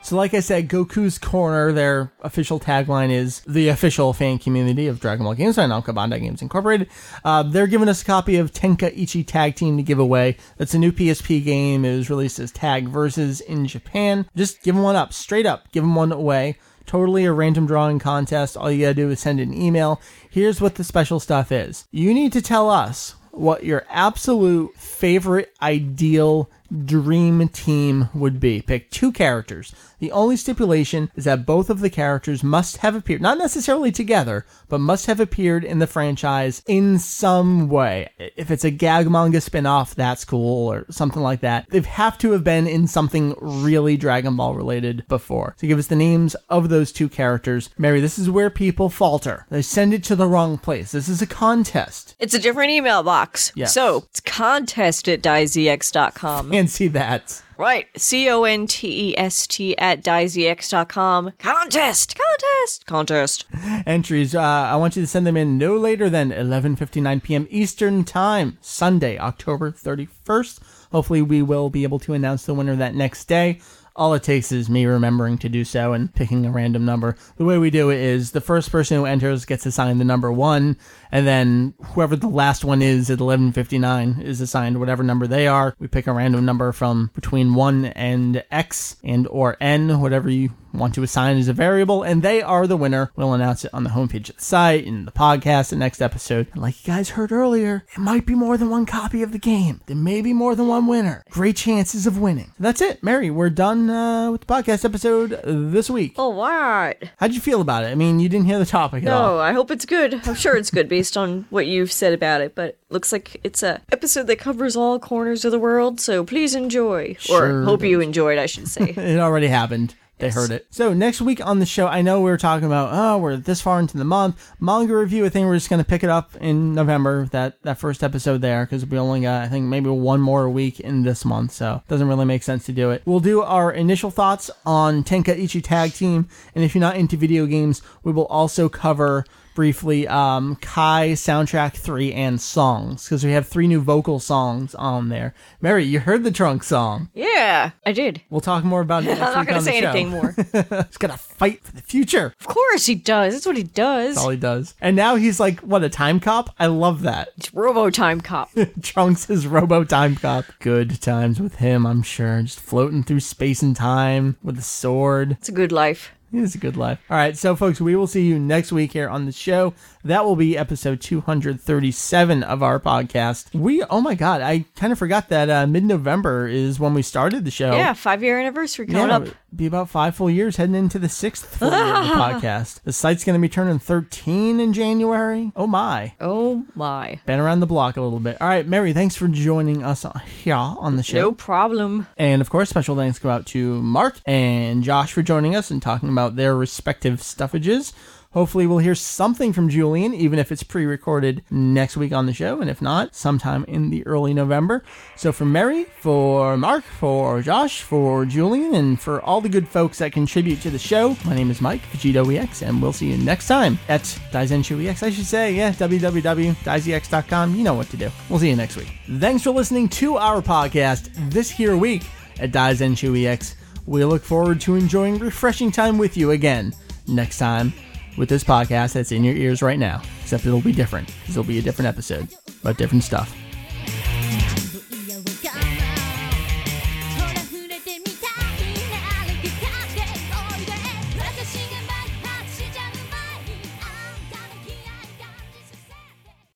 So, like I said, Goku's Corner, their official tagline is the official fan community of Dragon Ball Games by Namco Bandai Games Incorporated. Uh, they're giving us a copy of Tenkaichi Tag Team to give away. That's a new PSP game. It was released as Tag Versus in Japan. Just give them one up, straight up, give them one away. Totally a random drawing contest. All you gotta do is send an email. Here's what the special stuff is. You need to tell us what your absolute favorite ideal dream team would be. Pick two characters. The only stipulation is that both of the characters must have appeared, not necessarily together, but must have appeared in the franchise in some way. If it's a gag manga spin-off, that's cool, or something like that. They have to have been in something really Dragon Ball related before. So give us the names of those two characters. Meri, this is where people falter. They send it to the wrong place. This is a contest. It's a different email box. Yes. So it's contest at daizex.com. And see that. Right. C O N T E S T at daizex.com. Contest! Contest! Contest. entries. Uh, I want you to send them in no later than 11:59 p.m. Eastern Time, Sunday, October 31st. Hopefully, we will be able to announce the winner that next day. All it takes is me remembering to do so and picking a random number. The way we do it is the first person who enters gets assigned the number one, and then whoever the last one is at 11:59 is assigned whatever number they are. We pick a random number from between one and X and or N, whatever you want to assign as a variable, and they are the winner. We'll announce it on the homepage of the site, in the podcast, the next episode. And like you guys heard earlier, it might be more than one copy of the game. There may be more than one winner. Great chances of winning. That's it, Meri. We're done uh, with the podcast episode this week. All right. How'd you feel about it? I mean, you didn't hear the topic at all. No, I hope it's good. I'm sure it's good based on what you've said about it, but looks like it's a episode that covers all corners of the world, so please enjoy. Sure Or hope you enjoyed, I should say. *laughs* It already happened. They heard it. So next week on the show, I know we were talking about oh we're this far into the month manga review. I think we're just gonna pick it up in November that that first episode there because we only got I think maybe one more week in this month, so it doesn't really make sense to do it. We'll do our initial thoughts on Tenkaichi Tag Team, and if you're not into video games, we will also cover briefly um, Kai soundtrack three and songs because we have three new vocal songs on there. Meri, you heard the trunk song. yeah, I did. We'll talk more about it *laughs* I'm not going to say anything more. *laughs* He's gonna fight for the future. of course he does. That's what he does. That's all he does. And now he's like, what, a time cop? I love that. It's Robo Time Cop. *laughs* Trunks is Robo Time Cop. Good times with him, I'm sure. Just floating through space and time with a sword. It's a good life. It is a good life. All right, so folks, we will see you next week here on the show. That will be episode 237 of our podcast. We, oh my God, I kind of forgot that uh, mid November is when we started the show. Yeah, five year anniversary coming Yeah, up. be about five full years heading into the sixth full year of the *laughs* podcast. The site's going to be turning 13 in January. Oh my. Oh my. Been around the block a little bit. All right, Meri, thanks for joining us here on the show. No problem. And of course, special thanks go out to Marc and Josh for joining us and talking about their respective stuffages. Hopefully, we'll hear something from Julian, even if it's pre recorded next week on the show, and if not, sometime in the early November. So, for Meri, for Marc, for Josh, for Julian, and for all the good folks that contribute to the show, my name is Mike, Vegetto EX, and we'll see you next time at Daizenshuu EX. I should say, yeah, www.daizex.com. You know what to do. We'll see you next week. Thanks for listening to our podcast this here week at Daizenshuu EX. We look forward to enjoying refreshing time with you again next time with this podcast that's in your ears right now. Except it'll be different because it'll be a different episode about different stuff.